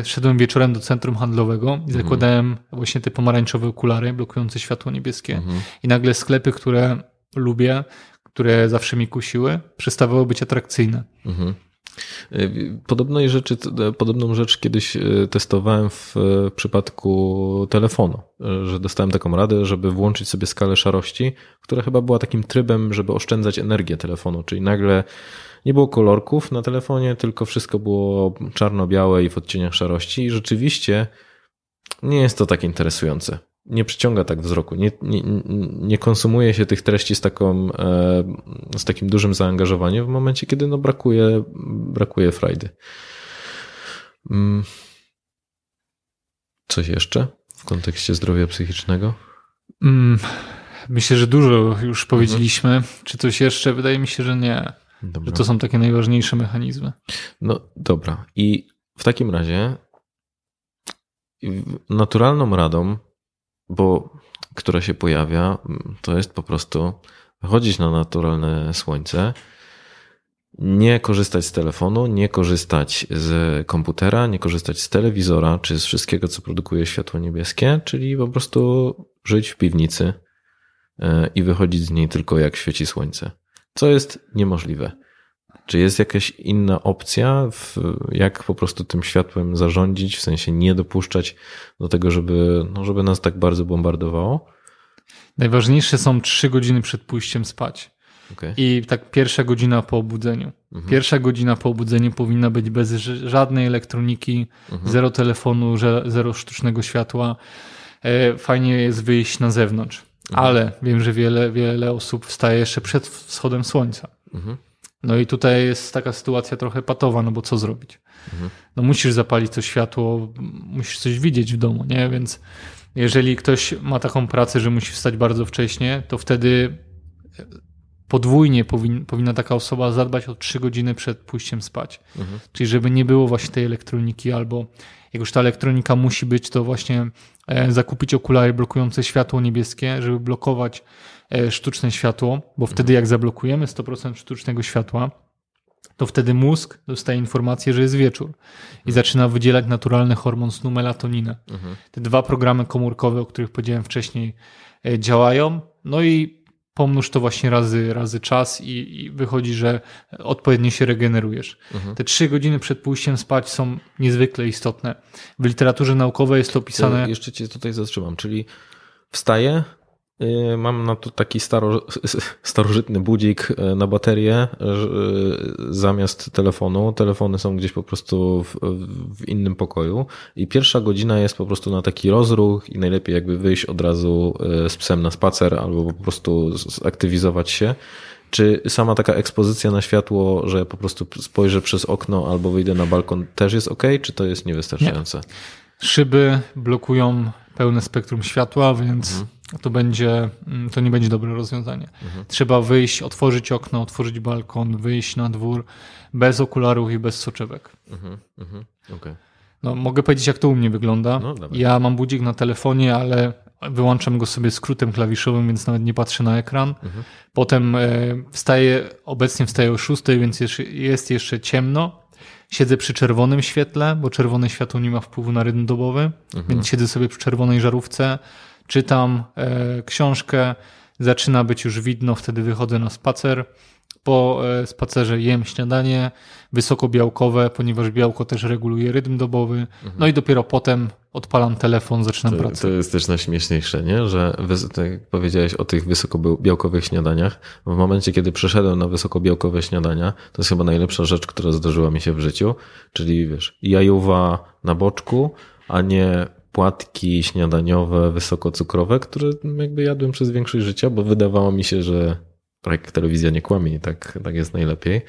y, szedłem wieczorem do centrum handlowego i zakładałem właśnie te pomarańczowe okulary blokujące światło niebieskie. Mhm. I nagle sklepy, które lubię, które zawsze mi kusiły, przestawały być atrakcyjne. Mhm. Podobnej rzeczy, podobną rzecz kiedyś y, testowałem w y, przypadku telefonu, y, że dostałem taką radę, żeby włączyć sobie skalę szarości, która chyba była takim trybem, żeby oszczędzać energię telefonu, czyli nagle nie było kolorków na telefonie, tylko wszystko było czarno-białe i w odcieniach szarości i rzeczywiście nie jest to tak interesujące. Nie przyciąga tak wzroku, nie, nie, nie konsumuje się tych treści z, taką, e, z takim dużym zaangażowaniem w momencie, kiedy no brakuje, brakuje frajdy. Mm. Coś jeszcze w kontekście zdrowia psychicznego? Mm, myślę, że dużo już powiedzieliśmy. Czy coś jeszcze? Wydaje mi się, że nie. Dobra. Że to są takie najważniejsze mechanizmy. No dobra. I w takim razie naturalną radą, bo która się pojawia, to jest po prostu chodzić na naturalne słońce, nie korzystać z telefonu, nie korzystać z komputera, nie korzystać z telewizora czy z wszystkiego, co produkuje światło niebieskie, czyli po prostu żyć w piwnicy e, i wychodzić z niej tylko jak świeci słońce. Co jest niemożliwe. Czy jest jakaś inna opcja, w, jak po prostu tym światłem zarządzić, w sensie nie dopuszczać do tego, żeby, no, żeby nas tak bardzo bombardowało? Najważniejsze są trzy godziny przed pójściem spać. Okay. I tak pierwsza godzina po obudzeniu. Mhm. Pierwsza godzina po obudzeniu powinna być bez żadnej elektroniki, Mhm. zero telefonu, zero sztucznego światła. E, Fajnie jest wyjść na zewnątrz. Mhm. Ale wiem, że wiele, wiele osób wstaje jeszcze przed wschodem słońca. No i tutaj jest taka sytuacja trochę patowa, no bo co zrobić? Mhm. No musisz zapalić to światło, musisz coś widzieć w domu, nie? Więc jeżeli ktoś ma taką pracę, że musi wstać bardzo wcześnie, to wtedy podwójnie powin, powinna taka osoba zadbać o 3 godziny przed pójściem spać. Mhm. Czyli żeby nie było właśnie tej elektroniki, albo jak już ta elektronika musi być, to właśnie e, zakupić okulary blokujące światło niebieskie, żeby blokować e, sztuczne światło, bo wtedy jak zablokujemy 100% sztucznego światła, to wtedy mózg dostaje informację, że jest wieczór i zaczyna wydzielać naturalny hormon snu melatoninę. Mhm. Te dwa programy komórkowe, o których powiedziałem wcześniej, e, działają. No i pomnóż to właśnie razy, razy czas i, i wychodzi, że odpowiednio się regenerujesz. Mhm. Te trzy godziny przed pójściem spać są niezwykle istotne. W literaturze naukowej jest to opisane. To Jeszcze cię tutaj zatrzymam, czyli wstaję, mam na to taki staro, starożytny budzik y, na baterię y, zamiast telefonu. Telefony są gdzieś po prostu w, w innym pokoju i pierwsza godzina jest po prostu na taki rozruch i najlepiej jakby wyjść od razu y, z psem na spacer albo po prostu zaktywizować się Czy sama taka ekspozycja na światło, że po prostu spojrzę przez okno albo wyjdę na balkon też jest ok, czy to jest niewystarczające? Szyby blokują pełne spektrum światła, więc to będzie, mm, to nie będzie dobre rozwiązanie. Trzeba wyjść, otworzyć okno, otworzyć balkon, wyjść na dwór bez okularów i bez soczewek. Mhm, mhm, okej. No, mogę powiedzieć, jak to u mnie wygląda. No, ja mam budzik na telefonie, ale wyłączam go sobie skrótem klawiszowym, więc nawet nie patrzę na ekran. Mhm. Potem e, wstaję, obecnie wstaję o 6, więc jest jeszcze ciemno. Siedzę przy czerwonym świetle, bo czerwone światło nie ma wpływu na rytm dobowy, Mhm. więc siedzę sobie przy czerwonej żarówce, czytam e, książkę, zaczyna być już widno, wtedy wychodzę na spacer. Po e, spacerze jem śniadanie wysokobiałkowe, ponieważ białko też reguluje rytm dobowy. No i dopiero potem odpalam telefon, zaczynam To, pracę. to jest też najśmieszniejsze, nie? że tak powiedziałeś o tych wysokobiałkowych śniadaniach. W momencie, kiedy przeszedłem na wysokobiałkowe śniadania, to jest chyba najlepsza rzecz, która zdarzyła mi się w życiu. Czyli wiesz, jajuwa na boczku, a nie płatki śniadaniowe, wysokocukrowe, które jakby jadłem przez większość życia, bo wydawało mi się, że tak telewizja nie kłamie tak, tak jest najlepiej.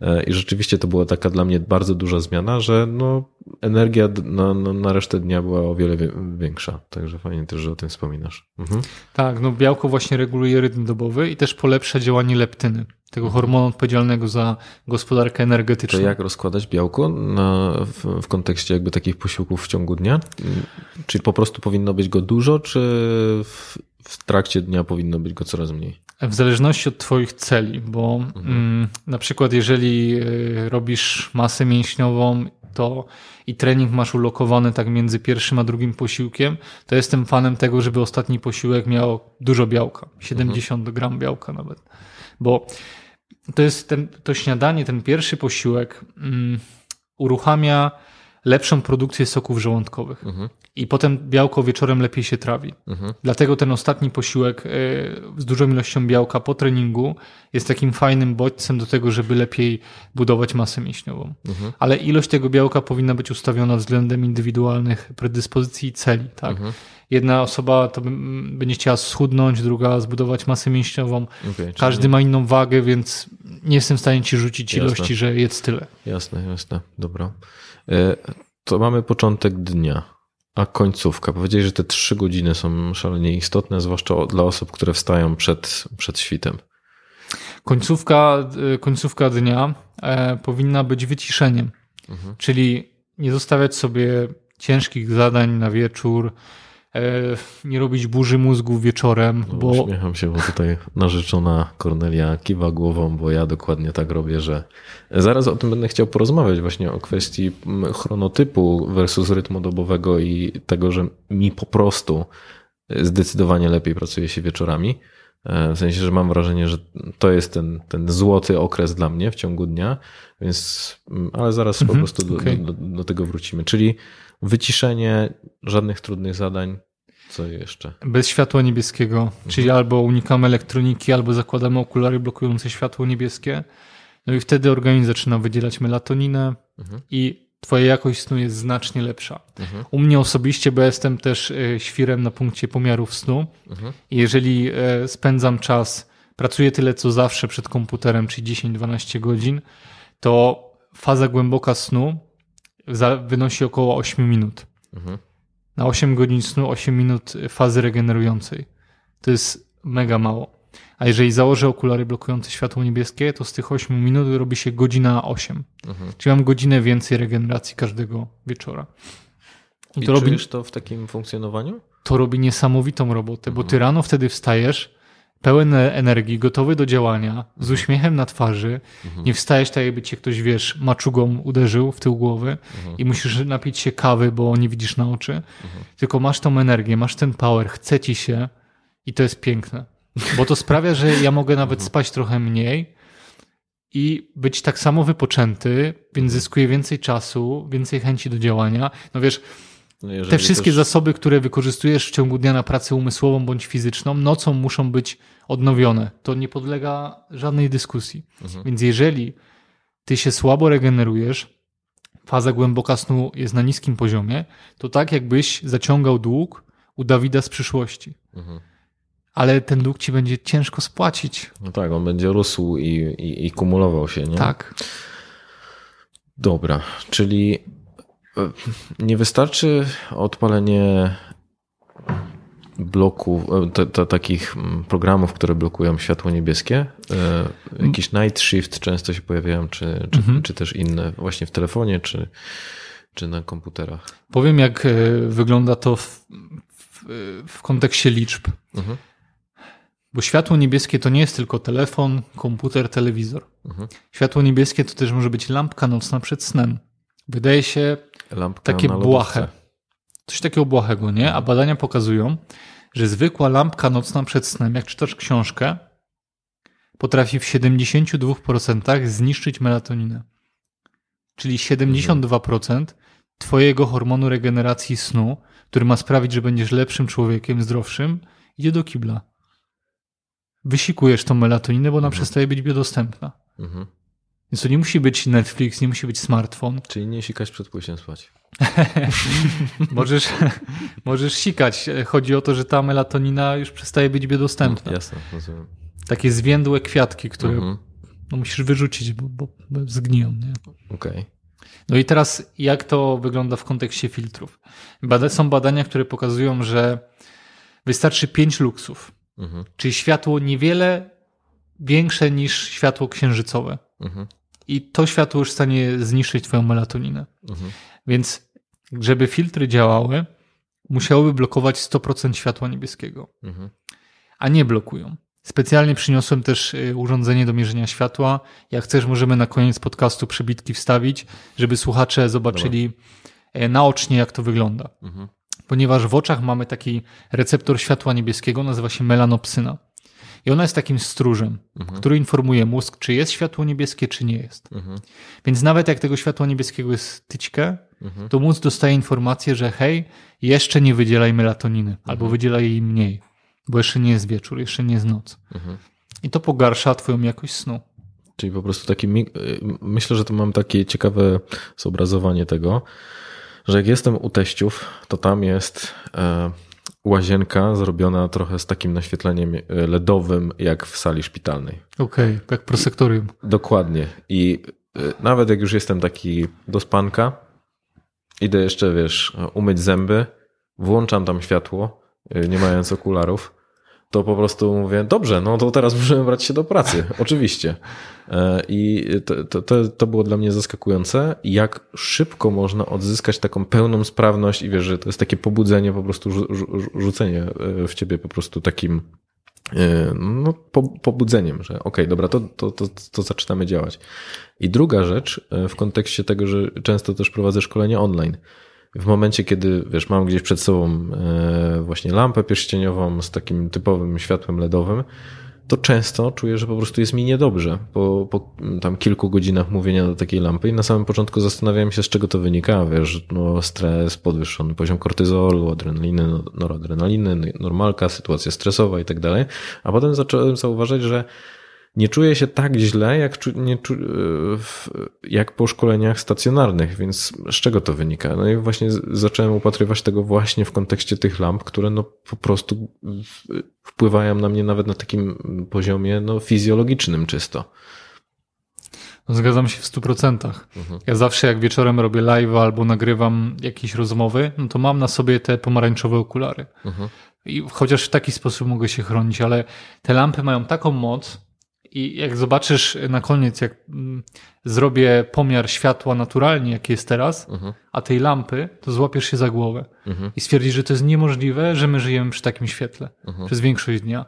E, I rzeczywiście to była taka dla mnie bardzo duża zmiana, że no, energia na, na, resztę dnia była o wiele wie- większa. Także fajnie też, że o tym wspominasz. Mhm. Tak, no białko właśnie reguluje rytm dobowy i też polepsza działanie leptyny, tego hormonu odpowiedzialnego za gospodarkę energetyczną. To jak rozkładać białko na, w, w kontekście jakby takich posiłków w ciągu dnia? Czy po prostu powinno być go dużo, czy w, w trakcie dnia powinno być go coraz mniej? W zależności od Twoich celi, bo mm, na przykład jeżeli y, robisz masę mięśniową to i trening masz ulokowany tak między pierwszym a drugim posiłkiem, to jestem fanem tego, żeby ostatni posiłek miał dużo białka, 70 gram białka nawet. Bo to jest ten, to śniadanie, ten pierwszy posiłek mm, uruchamia lepszą produkcję soków żołądkowych. I potem białko wieczorem lepiej się trawi. Dlatego ten ostatni posiłek e, z dużą ilością białka po treningu jest takim fajnym bodźcem do tego, żeby lepiej budować masę mięśniową. Ale ilość tego białka powinna być ustawiona względem indywidualnych predyspozycji i celi. Tak? Jedna osoba to będzie chciała schudnąć, druga zbudować masę mięśniową. Czyli- Każdy ma inną wagę, więc nie jestem w stanie ci rzucić Jasne. ilości, że jedz tyle. Jasne, jasne. Dobra. E, To mamy początek dnia, a końcówka. Powiedziałeś, że te trzy godziny są szalenie istotne, zwłaszcza dla osób, które wstają przed, przed świtem. Końcówka, y, końcówka dnia e, powinna być wyciszeniem, czyli nie zostawiać sobie ciężkich zadań na wieczór, nie robić burzy mózgu wieczorem, No, bo Uśmiecham się, bo tutaj narzeczona Kornelia kiwa głową, bo ja dokładnie tak robię, że zaraz o tym będę chciał porozmawiać właśnie o kwestii mm, chronotypu versus rytmu dobowego i tego, że mi po prostu zdecydowanie lepiej pracuje się wieczorami. E, W sensie, że mam wrażenie, że to jest ten, ten złoty okres dla mnie w ciągu dnia, więc, mm, ale zaraz po prostu do, okej. do, do tego wrócimy. Czyli wyciszenie, żadnych trudnych zadań. Co jeszcze? bez światła niebieskiego, czyli albo unikamy elektroniki, albo zakładamy okulary blokujące światło niebieskie. No i wtedy organizm zaczyna wydzielać melatoninę i twoja jakość snu jest znacznie lepsza. U mnie osobiście, bo jestem też e, świrem na punkcie pomiarów snu i jeżeli e, spędzam czas, pracuję tyle co zawsze przed komputerem, czyli 10-12 godzin, to faza głęboka snu wynosi około 8 minut. Na 8 godzin snu 8 minut fazy regenerującej. To jest mega mało. A jeżeli założę okulary blokujące światło niebieskie, to z tych 8 minut robi się godzina 8. Czyli mam godzinę więcej regeneracji każdego wieczora. I I to robi, czujesz to w takim funkcjonowaniu? to robi niesamowitą robotę, bo ty Mhm. rano wtedy wstajesz pełen energii, gotowy do działania, Mhm. z uśmiechem na twarzy. Nie wstajesz tak, jakby cię ktoś, wiesz, maczugą uderzył w tył głowy Mhm. i musisz napić się kawy, bo nie widzisz na oczy. Tylko masz tą energię, masz ten power, chce ci się i to jest piękne. Bo to sprawia, że ja mogę nawet Mhm. spać trochę mniej i być tak samo wypoczęty, Mhm. więc zyskuję więcej czasu, więcej chęci do działania. No wiesz, jeżeli te wszystkie też- zasoby, które wykorzystujesz w ciągu dnia na pracę umysłową bądź fizyczną, nocą muszą być odnowione. To nie podlega żadnej dyskusji. Mhm. Więc jeżeli ty się słabo regenerujesz, faza głęboka snu jest na niskim poziomie, to tak jakbyś zaciągał dług u Dawida z przyszłości. Mhm. ale ten dług ci będzie ciężko spłacić. No tak, on będzie rósł i, i, i kumulował się, nie? Tak. Dobra, czyli nie wystarczy odpalenie bloków, e, te, te, takich mm, programów, które blokują światło niebieskie. E, Jakiś night shift często się pojawiają, czy, czy, Mhm. czy też inne, właśnie w telefonie, czy, czy na komputerach. Powiem, jak e, wygląda to w, w, w kontekście liczb. Mhm. Bo światło niebieskie to nie jest tylko telefon, komputer, telewizor. Mhm. Światło niebieskie to też może być lampka nocna przed snem. Wydaje się Lampka takie błahe. Coś takiego błahego, nie? A badania pokazują, że zwykła lampka nocna przed snem, jak czytasz książkę, potrafi w 72% zniszczyć melatoninę. Czyli 72% twojego hormonu regeneracji snu, który ma sprawić, że będziesz lepszym człowiekiem, zdrowszym, idzie do kibla. Wysikujesz tą melatoninę, bo ona przestaje być biodostępna. Mhm. Więc to nie musi być Netflix, nie musi być smartfon. Czyli nie sikać przed pójściem spać. Możesz, możesz sikać. Chodzi o to, że ta melatonina już przestaje być biodostępna. Jasne, rozumiem. Takie zwiędłe kwiatki, które Mhm. no, musisz wyrzucić, bo, bo, zgniją. Okej. No i teraz jak to wygląda w kontekście filtrów? Bada są badania, które pokazują, że wystarczy 5 luksów, Mhm. czyli światło niewiele większe niż światło księżycowe. Mhm. I to światło już w stanie zniszczyć twoją melatoninę. Mhm. Więc żeby filtry działały, musiałyby blokować 100% światła niebieskiego, Mhm. a nie blokują. Specjalnie przyniosłem też y, urządzenie do mierzenia światła. Jak chcesz, możemy na koniec podcastu przebitki wstawić, żeby słuchacze zobaczyli e, naocznie, jak to wygląda. Mhm. Ponieważ w oczach mamy taki receptor światła niebieskiego, nazywa się melanopsyna. I ona jest takim stróżem, który informuje mózg, czy jest światło niebieskie, czy nie jest. Mhm. Więc nawet jak tego światła niebieskiego jest tyćkę, to mózg dostaje informację, że hej, jeszcze nie wydzielaj melatoniny, albo wydzielaj jej mniej, bo jeszcze nie jest wieczór, jeszcze nie jest noc. Mhm. I to pogarsza twoją jakość snu. Czyli po prostu taki. y, Myślę, że to mam takie ciekawe zobrazowanie tego, że jak jestem u teściów, to tam jest e, łazienka zrobiona trochę z takim naświetleniem e, LEDowym, jak w sali szpitalnej. Okej, jak prosektorium. Dokładnie. I y, nawet jak już jestem taki do spanka, idę jeszcze, wiesz, umyć zęby, włączam tam światło, y, nie mając okularów, to po prostu mówię, dobrze, no to teraz możemy brać się do pracy, oczywiście. E, I to, to- to, było dla mnie zaskakujące, jak szybko można odzyskać taką pełną sprawność i wiesz, że to jest takie pobudzenie, po prostu rzu- rzu- rzucenie e, w ciebie po prostu takim e, no, po, pobudzeniem, że okej, dobra, to, to, to, to zaczynamy działać. I druga rzecz w kontekście tego, że często też prowadzę szkolenia online. W momencie, kiedy wiesz, mam gdzieś przed sobą e, właśnie lampę pierścieniową z takim typowym światłem LEDowym, to często czuję, że po prostu jest mi niedobrze po, po tam kilku godzinach mówienia do takiej lampy i na samym początku zastanawiałem się, z czego to wynika, wiesz, no stres, podwyższony poziom kortyzolu, adrenaliny, no- noradrenaliny, normalka, sytuacja stresowa i tak dalej, a potem zacząłem zauważać, że nie czuję się tak źle, jak, czu, nie w- jak po szkoleniach stacjonarnych, więc z czego to wynika? No i właśnie zacząłem upatrywać tego właśnie w kontekście tych lamp, które no po prostu wpływają na mnie nawet na takim poziomie no fizjologicznym czysto. No, zgadzam się w 100%. Ja zawsze jak wieczorem robię live albo nagrywam jakieś rozmowy, no to mam na sobie te pomarańczowe okulary. I chociaż w taki sposób mogę się chronić, ale te lampy mają taką moc i jak zobaczysz na koniec, jak mm, zrobię pomiar światła naturalnie, jaki jest teraz, a tej lampy, to złapiesz się za głowę i stwierdzisz, że to jest niemożliwe, że my żyjemy przy takim świetle przez większość dnia.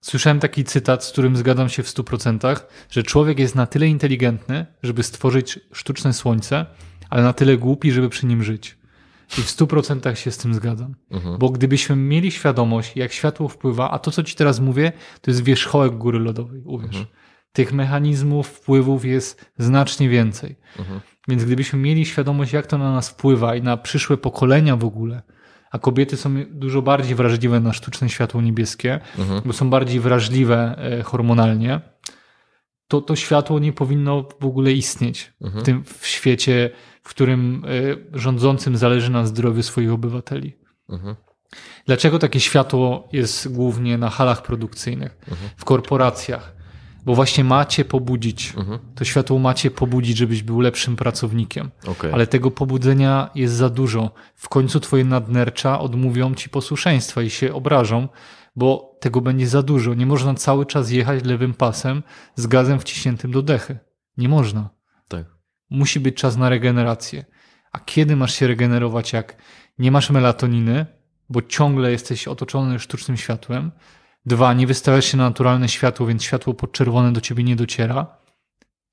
Słyszałem taki cytat, z którym zgadzam się w 100%, że człowiek jest na tyle inteligentny, żeby stworzyć sztuczne słońce, ale na tyle głupi, żeby przy nim żyć. I w 100% się z tym zgadzam. Bo gdybyśmy mieli świadomość, jak światło wpływa, a to, co ci teraz mówię, to jest wierzchołek góry lodowej, uwierz. Tych mechanizmów, wpływów jest znacznie więcej. Więc gdybyśmy mieli świadomość, jak to na nas wpływa i na przyszłe pokolenia w ogóle, a kobiety są dużo bardziej wrażliwe na sztuczne światło niebieskie, bo są bardziej wrażliwe e, hormonalnie, to to światło nie powinno w ogóle istnieć w tym w świecie, w którym e, rządzącym zależy na zdrowiu swoich obywateli. Dlaczego takie światło jest głównie na halach produkcyjnych, w korporacjach? Bo właśnie macie pobudzić. To światło macie pobudzić, żebyś był lepszym pracownikiem. Okej. Ale tego pobudzenia jest za dużo. W końcu twoje nadnercza odmówią ci posłuszeństwa i się obrażą, bo tego będzie za dużo. Nie można cały czas jechać lewym pasem z gazem wciśniętym do dechy. Nie można. Tak. Musi być czas na regenerację. A kiedy masz się regenerować, jak nie masz melatoniny, bo ciągle jesteś otoczony sztucznym światłem? Dwa, nie wystawiasz się na naturalne światło, więc światło podczerwone do ciebie nie dociera.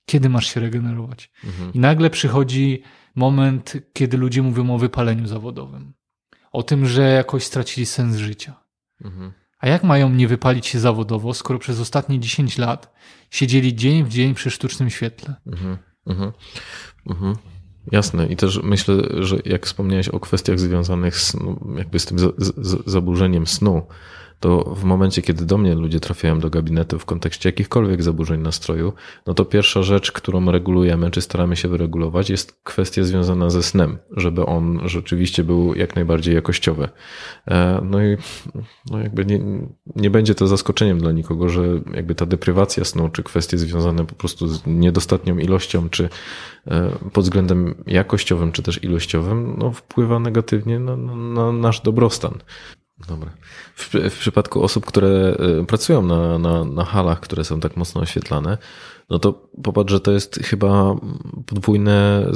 Kiedy masz się regenerować? Mhm. I nagle przychodzi moment, kiedy ludzie mówią o wypaleniu zawodowym. O tym, że jakoś stracili sens życia. Mhm. A jak mają nie wypalić się zawodowo, skoro przez ostatnie 10 lat siedzieli dzień w dzień przy sztucznym świetle? Mhm. Mhm. Mhm. Jasne. I też myślę, że jak wspomniałeś o kwestiach związanych z, no, jakby z tym za, z, zaburzeniem snu, to w momencie, kiedy do mnie ludzie trafiają do gabinetu w kontekście jakichkolwiek zaburzeń nastroju, no to pierwsza rzecz, którą regulujemy, czy staramy się wyregulować, jest kwestia związana ze snem, żeby on rzeczywiście był jak najbardziej jakościowy. E, No i no jakby nie, nie będzie to zaskoczeniem dla nikogo, że jakby ta deprywacja snu, czy kwestie związane po prostu z niedostatnią ilością, czy e, pod względem jakościowym, czy też ilościowym, no wpływa negatywnie na, na, na nasz dobrostan. Dobra. W, w przypadku osób, które y, pracują na, na, na halach, które są tak mocno oświetlane, no to popatrz, że to jest chyba podwójne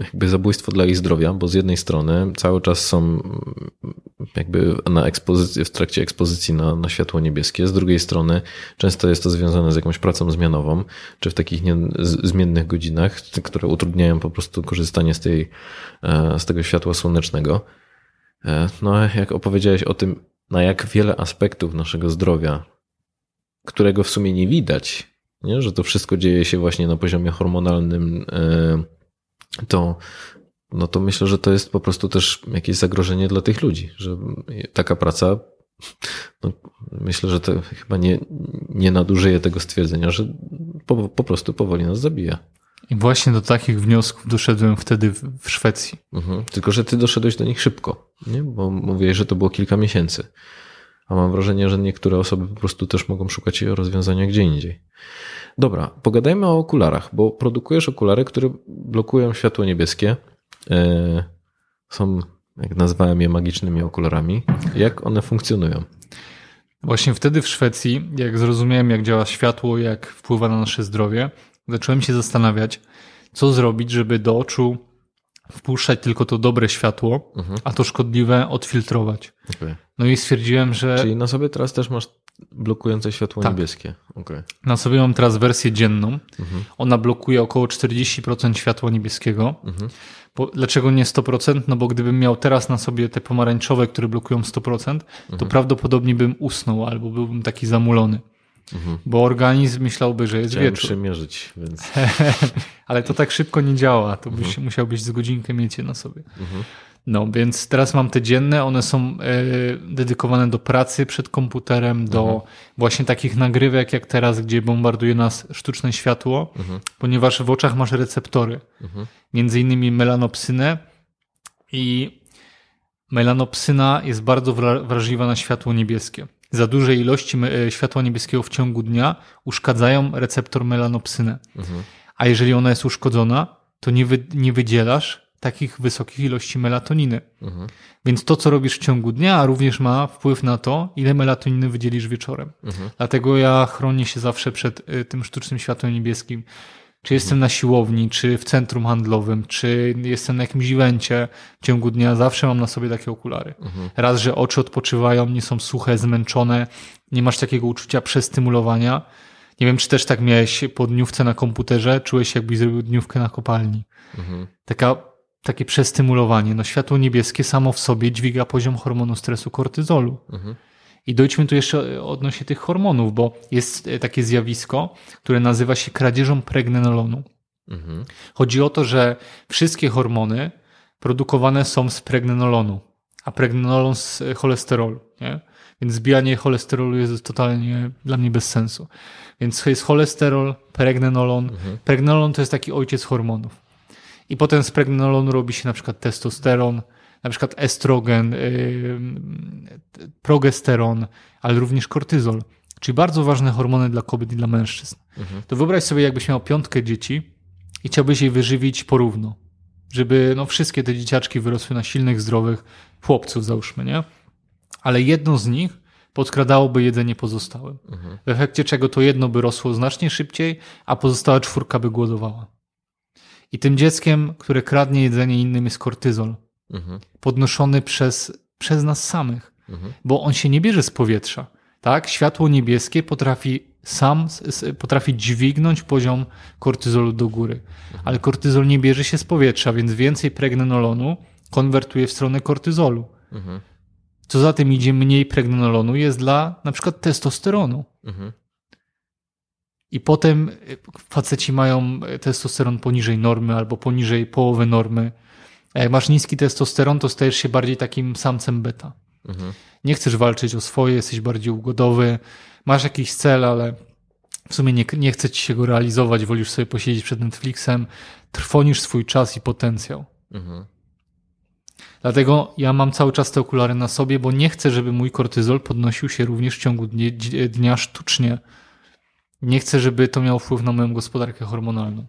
jakby zabójstwo dla ich zdrowia, bo z jednej strony cały czas są jakby na ekspozycji, w trakcie ekspozycji na, na światło niebieskie, z drugiej strony często jest to związane z jakąś pracą zmianową, czy w takich nie, zmiennych godzinach, które utrudniają po prostu korzystanie z, tej, e, z tego światła słonecznego. E, No, jak opowiedziałeś o tym, na jak wiele aspektów naszego zdrowia, którego w sumie nie widać, nie? że to wszystko dzieje się właśnie na poziomie hormonalnym, e, to, no to myślę, że to jest po prostu też jakieś zagrożenie dla tych ludzi, że taka praca, no, myślę, że to chyba nie, nie nadużyje tego stwierdzenia, że po, po prostu powoli nas zabija. I właśnie do takich wniosków doszedłem wtedy w, Szwecji. Mhm. Tylko, że ty doszedłeś do nich szybko, nie? bo mówiłeś, że to było kilka miesięcy. A mam wrażenie, że niektóre osoby po prostu też mogą szukać rozwiązania gdzie indziej. Dobra, pogadajmy o okularach, bo produkujesz okulary, które blokują światło niebieskie. E, Są, jak nazwałem je, magicznymi okularami. Jak one funkcjonują? Właśnie wtedy w Szwecji, jak zrozumiałem, jak działa światło, jak wpływa na nasze zdrowie, zacząłem się zastanawiać, co zrobić, żeby do oczu wpuszczać tylko to dobre światło, Mhm. a to szkodliwe odfiltrować. Okay. No i stwierdziłem, że Czyli na sobie teraz też masz blokujące światło Tak. niebieskie. Okay. na sobie mam teraz wersję dzienną. Mhm. Ona blokuje około 40% światła niebieskiego. Mhm. Bo, dlaczego nie 100%? No bo gdybym miał teraz na sobie te pomarańczowe, które blokują 100%, to Mhm. prawdopodobnie bym usnął albo byłbym taki zamulony. Mhm. Bo organizm myślałby, że jest Chciałem wieczór. przymierzyć, więc... Ale to tak szybko nie działa. To byś Mhm. musiałbyś z godzinkę mieć je na sobie. Mhm. No, więc teraz mam te dzienne, one są e, dedykowane do pracy przed komputerem, do Mhm. właśnie takich nagrywek jak teraz, gdzie bombarduje nas sztuczne światło, Mhm. ponieważ w oczach masz receptory, Mhm. między innymi melanopsynę i melanopsyna jest bardzo wra- wrażliwa na światło niebieskie. Za duże ilości e, światła niebieskiego w ciągu dnia uszkadzają receptor melanopsynę. Mhm. A jeżeli ona jest uszkodzona, to nie, wy, nie wydzielasz takich wysokich ilości melatoniny. Mhm. Więc to, co robisz w ciągu dnia, również ma wpływ na to, ile melatoniny wydzielisz wieczorem. Mhm. Dlatego ja chronię się zawsze przed y, tym sztucznym światłem niebieskim. Czy jestem na siłowni, czy w centrum handlowym, czy jestem na jakimś evencie w ciągu dnia, zawsze mam na sobie takie okulary. Mhm. Raz, że oczy odpoczywają, nie są suche, zmęczone, nie masz takiego uczucia przestymulowania. Nie wiem, czy też tak miałeś po dniówce na komputerze, czułeś jakbyś zrobił dniówkę na kopalni. Mhm. Taka, takie przestymulowanie. No światło niebieskie samo w sobie dźwiga poziom hormonu stresu kortyzolu. Mhm. I dojdźmy tu jeszcze odnośnie tych hormonów, bo jest e, takie zjawisko, które nazywa się kradzieżą pregnenolonu. Mhm. Chodzi o to, że wszystkie hormony produkowane są z pregnenolonu, a pregnenolon z e, cholesterolu. Nie? Więc zbijanie cholesterolu jest totalnie dla mnie bez sensu. Więc jest cholesterol, pregnenolon. Pregnenolon to jest taki ojciec hormonów. I potem z pregnenolonu robi się na przykład testosteron, na przykład estrogen, yy, progesteron, ale również kortyzol, czyli bardzo ważne hormony dla kobiet i dla mężczyzn. Mhm. To wyobraź sobie, jakbyś miał piątkę dzieci i chciałbyś jej wyżywić porówno, żeby no, wszystkie te dzieciaczki wyrosły na silnych, zdrowych chłopców, załóżmy, nie? Ale jedno z nich podkradałoby jedzenie pozostałym. Mhm. W efekcie czego to jedno by rosło znacznie szybciej, a pozostała czwórka by głodowała. I tym dzieckiem, które kradnie jedzenie innym jest kortyzol, Mhm. podnoszony przez, przez nas samych, Mhm. bo on się nie bierze z powietrza. Tak? Światło niebieskie potrafi sam, potrafi dźwignąć poziom kortyzolu do góry, ale kortyzol nie bierze się z powietrza, więc więcej pregnenolonu konwertuje w stronę kortyzolu. Mhm. Co za tym idzie, mniej pregnenolonu jest dla na przykład testosteronu. Mhm. I potem y, faceci mają y, testosteron poniżej normy albo poniżej połowy normy. A jak masz niski testosteron, to stajesz się bardziej takim samcem beta. Mhm. Nie chcesz walczyć o swoje, jesteś bardziej ugodowy, masz jakiś cel, ale w sumie nie, nie chce ci się go realizować, wolisz sobie posiedzieć przed Netflixem, trwonisz swój czas i potencjał. Mhm. Dlatego ja mam cały czas te okulary na sobie, bo nie chcę, żeby mój kortyzol podnosił się również w ciągu dnia, dnia sztucznie. Nie chcę, żeby to miało wpływ na moją gospodarkę hormonalną.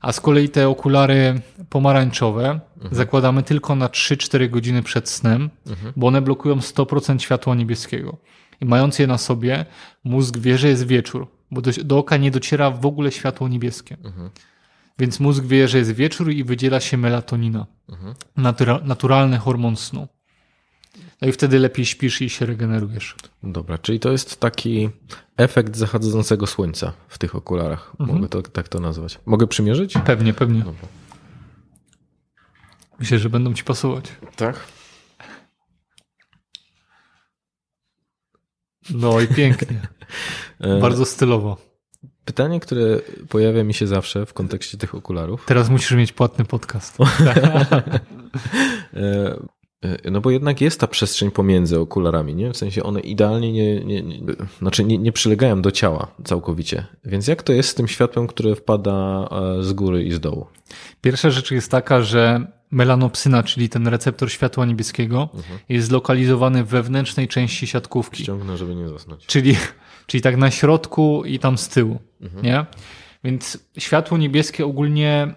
A z kolei te okulary pomarańczowe zakładamy tylko na 3-4 godziny przed snem, bo one blokują 100% światła niebieskiego. I mając je na sobie, mózg wie, że jest wieczór, bo do, do oka nie dociera w ogóle światło niebieskie. Więc mózg wie, że jest wieczór i wydziela się melatonina. Natura, naturalny hormon snu. No i wtedy lepiej śpisz i się regenerujesz. Dobra, czyli to jest taki efekt zachodzącego słońca w tych okularach. Mogę to, tak to nazwać. Mogę przymierzyć? Pewnie, pewnie. Dobra. Myślę, że będą ci pasować. Tak. No i pięknie. E, Bardzo stylowo. Pytanie, które pojawia mi się zawsze w kontekście tych okularów. Teraz musisz mieć płatny podcast. E, No bo jednak jest ta przestrzeń pomiędzy okularami, nie? W sensie one idealnie nie, nie, nie, znaczy nie, nie przylegają do ciała całkowicie. Więc jak to jest z tym światłem, które wpada e, z góry i z dołu? Pierwsza rzecz jest taka, że melanopsyna, czyli ten receptor światła niebieskiego, jest zlokalizowany w wewnętrznej części siatkówki. Ściągnę, żeby nie zasnąć. Czyli, czyli tak na środku i tam z tyłu. Nie? Więc światło niebieskie ogólnie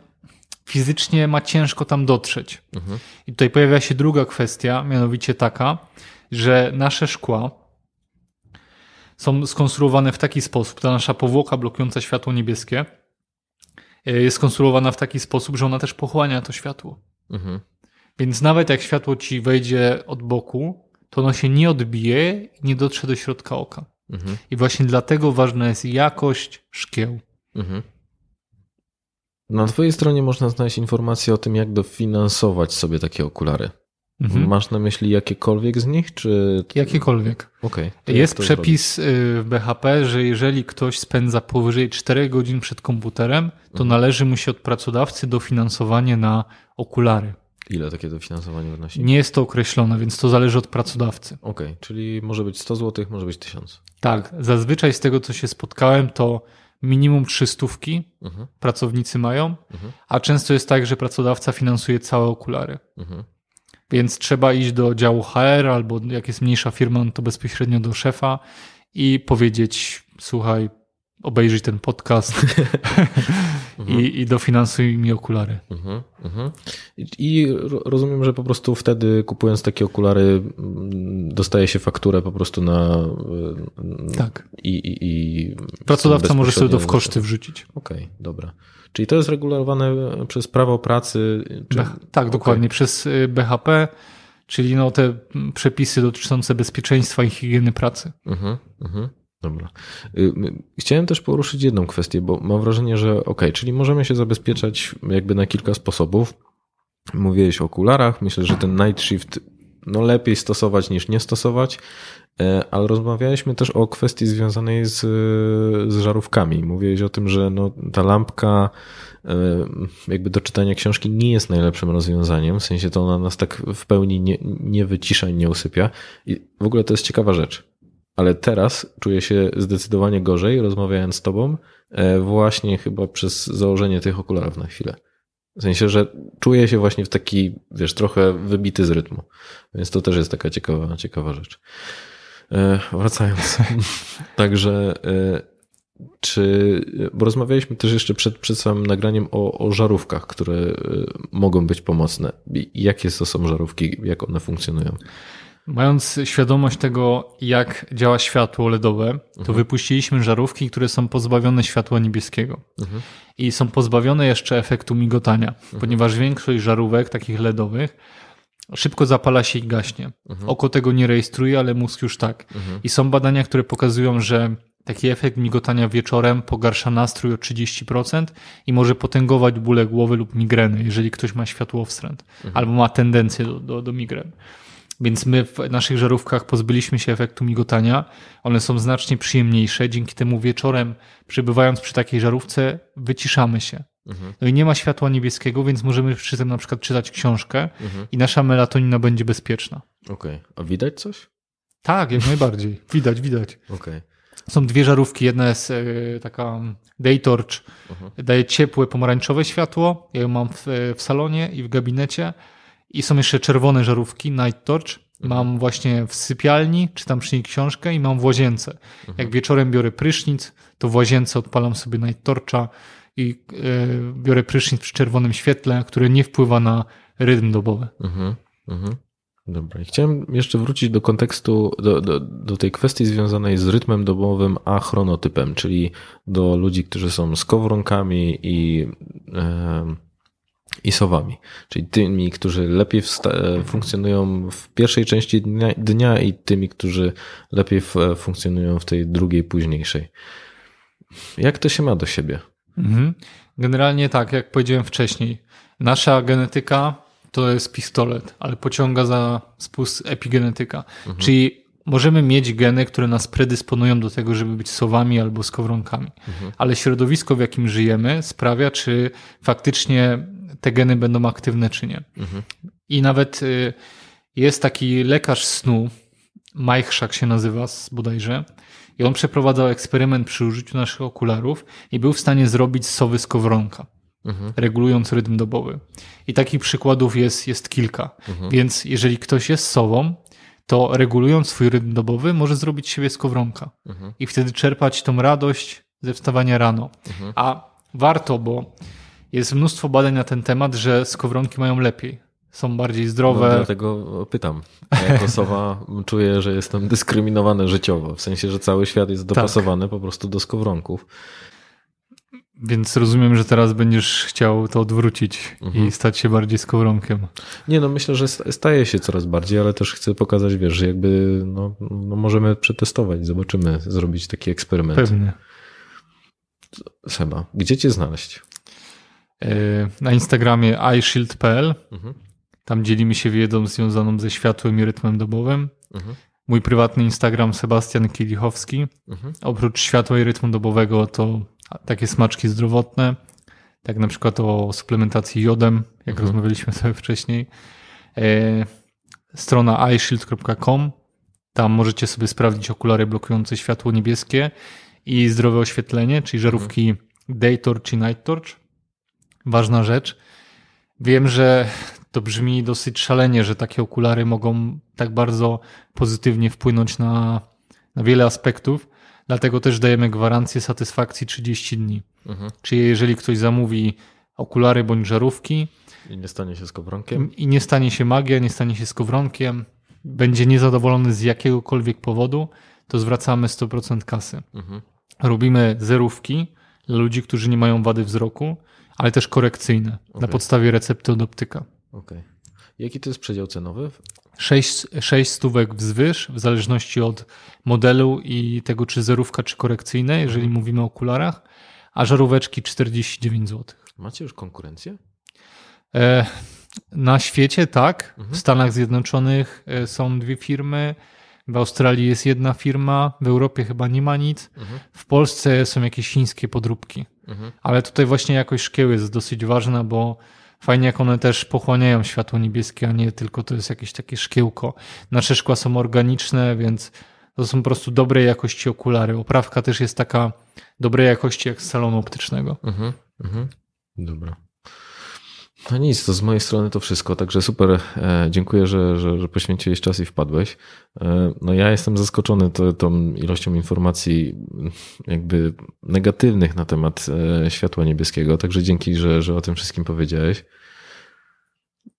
fizycznie ma ciężko tam dotrzeć. I tutaj pojawia się druga kwestia, mianowicie taka, że nasze szkła są skonstruowane w taki sposób, ta nasza powłoka blokująca światło niebieskie y, jest skonstruowana w taki sposób, że ona też pochłania to światło. Mhm. Więc nawet jak światło ci wejdzie od boku, to ono się nie odbije i nie dotrze do środka oka. Mhm. I właśnie dlatego ważna jest jakość szkieł. Mhm. Na twojej stronie można znaleźć informacje o tym, jak dofinansować sobie takie okulary. Mhm. Masz na myśli jakiekolwiek z nich, czy... Jakiekolwiek. Jak Jest przepis y, w BHP, że jeżeli ktoś spędza powyżej 4 godzin przed komputerem, to należy mu się od pracodawcy dofinansowanie na okulary. Ile takie dofinansowanie wynosi? Nie jest to określone, więc to zależy od pracodawcy. Okej, czyli może być 100 zł, może być 1000. Tak, zazwyczaj z tego, co się spotkałem, to minimum 300 Mhm. pracownicy mają, a często jest tak, że pracodawca finansuje całe okulary. Mhm. Więc trzeba iść do działu HR albo jak jest mniejsza firma, no to bezpośrednio do szefa i powiedzieć: Słuchaj, obejrzyj ten podcast i, i dofinansuj mi okulary. Mhm. Mhm. I- I ro- rozumiem, że po prostu wtedy kupując takie okulary mm, dostaje się fakturę po prostu na... y, Tak. I, i, i Pracodawca może sobie to w koszty wrzucić. Okej, dobra. Czyli to jest regulowane przez prawo pracy? Czy... Beh- tak, Okej. dokładnie. Przez y, BHP, czyli no te przepisy dotyczące bezpieczeństwa i higieny pracy. Mhm, mhm. Y, Chciałem też poruszyć jedną kwestię, bo mam wrażenie, że ok, czyli możemy się zabezpieczać jakby na kilka sposobów. Mówiłeś o okularach, myślę, że ten night shift no lepiej stosować niż nie stosować, e, ale rozmawialiśmy też o kwestii związanej z, z żarówkami. Mówiłeś o tym, że no, ta lampka e, jakby do czytania książki nie jest najlepszym rozwiązaniem, w sensie to ona nas tak w pełni nie, nie wycisza i nie usypia. I w ogóle to jest ciekawa rzecz. Ale teraz czuję się zdecydowanie gorzej, rozmawiając z tobą, e, właśnie chyba przez założenie tych okularów na chwilę. W sensie, że czuję się właśnie w taki, wiesz, trochę wybity z rytmu. Więc to też jest taka ciekawa, ciekawa rzecz. E, wracając. Także, e, czy, bo rozmawialiśmy też jeszcze przed, przed samym nagraniem o, o żarówkach, które mogą być pomocne. Jakie to są żarówki, jak one funkcjonują? Mając świadomość tego, jak działa światło LEDowe, to Mhm. wypuściliśmy żarówki, które są pozbawione światła niebieskiego. I są pozbawione jeszcze efektu migotania, ponieważ większość żarówek takich LEDowych szybko zapala się i gaśnie. Oko tego nie rejestruje, ale mózg już tak. I są badania, które pokazują, że taki efekt migotania wieczorem pogarsza nastrój o 30% i może potęgować bóle głowy lub migreny, jeżeli ktoś ma światłowstręt albo ma tendencję do, do, do migren. Więc my w naszych żarówkach pozbyliśmy się efektu migotania. One są znacznie przyjemniejsze. Dzięki temu wieczorem, przebywając przy takiej żarówce, wyciszamy się. No i nie ma światła niebieskiego, więc możemy przy tym na przykład czytać książkę i nasza melatonina będzie bezpieczna. Okej. A widać coś? Tak, jak najbardziej. Widać, widać. Okej. Są dwie żarówki. Jedna jest e, taka day torch, daje ciepłe pomarańczowe światło. Ja ją mam w, w salonie i w gabinecie. I są jeszcze czerwone żarówki, night torch. Mam właśnie w sypialni, czytam przy niej książkę i mam w łazience. Jak wieczorem biorę prysznic, to w łazience odpalam sobie night torcha i e, biorę prysznic przy czerwonym świetle, które nie wpływa na rytm dobowy. Mhm, mhm. Dobra. I chciałem jeszcze wrócić do kontekstu, do, do, do tej kwestii związanej z rytmem dobowym, a chronotypem, czyli do ludzi, którzy są skowronkami i, em, i sowami, czyli tymi, którzy lepiej e, funkcjonują w pierwszej części dnia, dnia i tymi, którzy lepiej w, funkcjonują w tej drugiej, późniejszej. Jak to się ma do siebie? Mhm. Generalnie tak, jak powiedziałem wcześniej, nasza genetyka to jest pistolet, ale pociąga za spust epigenetyka. Czyli możemy mieć geny, które nas predysponują do tego, żeby być sowami albo skowronkami. Ale środowisko, w jakim żyjemy, sprawia, czy faktycznie te geny będą aktywne, czy nie. I nawet y, jest taki lekarz snu, Majchrzak się nazywa z- bodajże, i on przeprowadzał eksperyment przy użyciu naszych okularów i był w stanie zrobić z sowy skowronka, regulując rytm dobowy. I takich przykładów jest, jest kilka. Więc jeżeli ktoś jest sową, to regulując swój rytm dobowy, może zrobić z siebie skowronka i wtedy czerpać tą radość ze wstawania rano. A warto, bo jest mnóstwo badań na ten temat, że skowronki mają lepiej. Są bardziej No, zdrowe. dlatego pytam. Ja Jako sowa czuję, że jestem dyskryminowany życiowo, w sensie, że cały świat jest dopasowany po prostu do skowronków. Więc rozumiem, że teraz będziesz chciał to odwrócić i stać się bardziej skowronkiem. Nie, no myślę, że sta- staje się coraz bardziej, ale też chcę pokazać, wiesz, że jakby no, no możemy przetestować, zobaczymy, zrobić taki eksperyment. Pewnie. Seba, gdzie cię znaleźć? E, Na Instagramie iShield.pl. Mhm. Tam dzielimy się wiedzą związaną ze światłem i rytmem dobowym. Mhm. Mój prywatny Instagram Sebastian Kielichowski. Mhm. Oprócz światła i rytmu dobowego to takie smaczki zdrowotne, tak na przykład o suplementacji jodem, jak rozmawialiśmy sobie wcześniej. E, strona iShield.com. Tam możecie sobie sprawdzić okulary blokujące światło niebieskie i zdrowe oświetlenie, czyli żarówki Day Torch i Night Torch. Ważna rzecz. Wiem, że to brzmi dosyć szalenie, że takie okulary mogą tak bardzo pozytywnie wpłynąć na, na wiele aspektów, dlatego też dajemy gwarancję satysfakcji 30 dni. Mhm. Czyli jeżeli ktoś zamówi okulary bądź żarówki I nie stanie się skowronkiem? i nie stanie się magia, nie stanie się skowronkiem, będzie niezadowolony z jakiegokolwiek powodu, to zwracamy 100% kasy. Mhm. Robimy zerówki dla ludzi, którzy nie mają wady wzroku, ale też korekcyjne na Okej. podstawie recepty od optyka. Okej. Jaki to jest przedział cenowy? 6, 6 stówek wzwyż, w zależności od modelu i tego, czy zerówka, czy korekcyjne, jeżeli mówimy o okularach, a żaróweczki 49 zł. Macie już konkurencję? E, Na świecie tak. W Stanach Zjednoczonych e, są dwie firmy. W Australii jest jedna firma, w Europie chyba nie ma nic. W Polsce są jakieś chińskie podróbki. Ale tutaj właśnie jakość szkieł jest dosyć ważna, bo fajnie jak one też pochłaniają światło niebieskie, a nie tylko to jest jakieś takie szkiełko. Nasze szkła są organiczne, więc to są po prostu dobrej jakości okulary. Oprawka też jest taka dobrej jakości jak z salonu optycznego. Mhm. Mhm. Dobra. No nic, to z mojej strony to wszystko, także super. E, dziękuję, że, że, że poświęciłeś czas i wpadłeś. E, no ja jestem zaskoczony to, tą ilością informacji jakby negatywnych na temat e, światła niebieskiego, także dzięki, że, że o tym wszystkim powiedziałeś.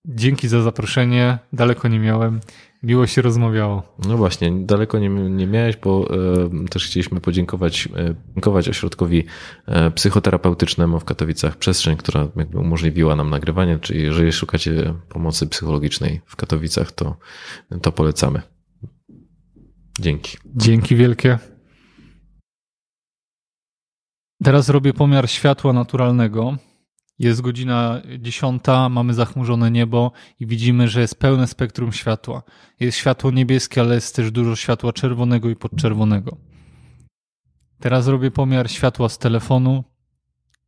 Dzięki za zaproszenie. Daleko nie miałem. Miło się rozmawiało. No właśnie, daleko nie, nie miałeś, bo e, też chcieliśmy podziękować, e, podziękować ośrodkowi e, psychoterapeutycznemu w Katowicach przestrzeń, która jakby umożliwiła nam nagrywanie, czyli jeżeli szukacie pomocy psychologicznej w Katowicach, to, to polecamy. Dzięki. Dzięki wielkie. Teraz robię pomiar światła naturalnego. Jest godzina 10, mamy zachmurzone niebo i widzimy, że jest pełne spektrum światła. Jest światło niebieskie, ale jest też dużo światła czerwonego i podczerwonego. Teraz robię pomiar światła z telefonu.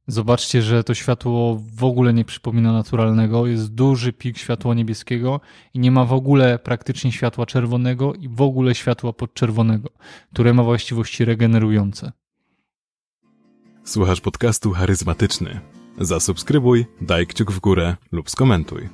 Zobaczcie, że to światło w ogóle nie przypomina naturalnego. Jest duży pik światła niebieskiego i nie ma w ogóle praktycznie światła czerwonego i w ogóle światła podczerwonego, które ma właściwości regenerujące. Słuchasz podcastu charyzmatyczny. Zasubskrybuj, daj kciuk w górę lub skomentuj.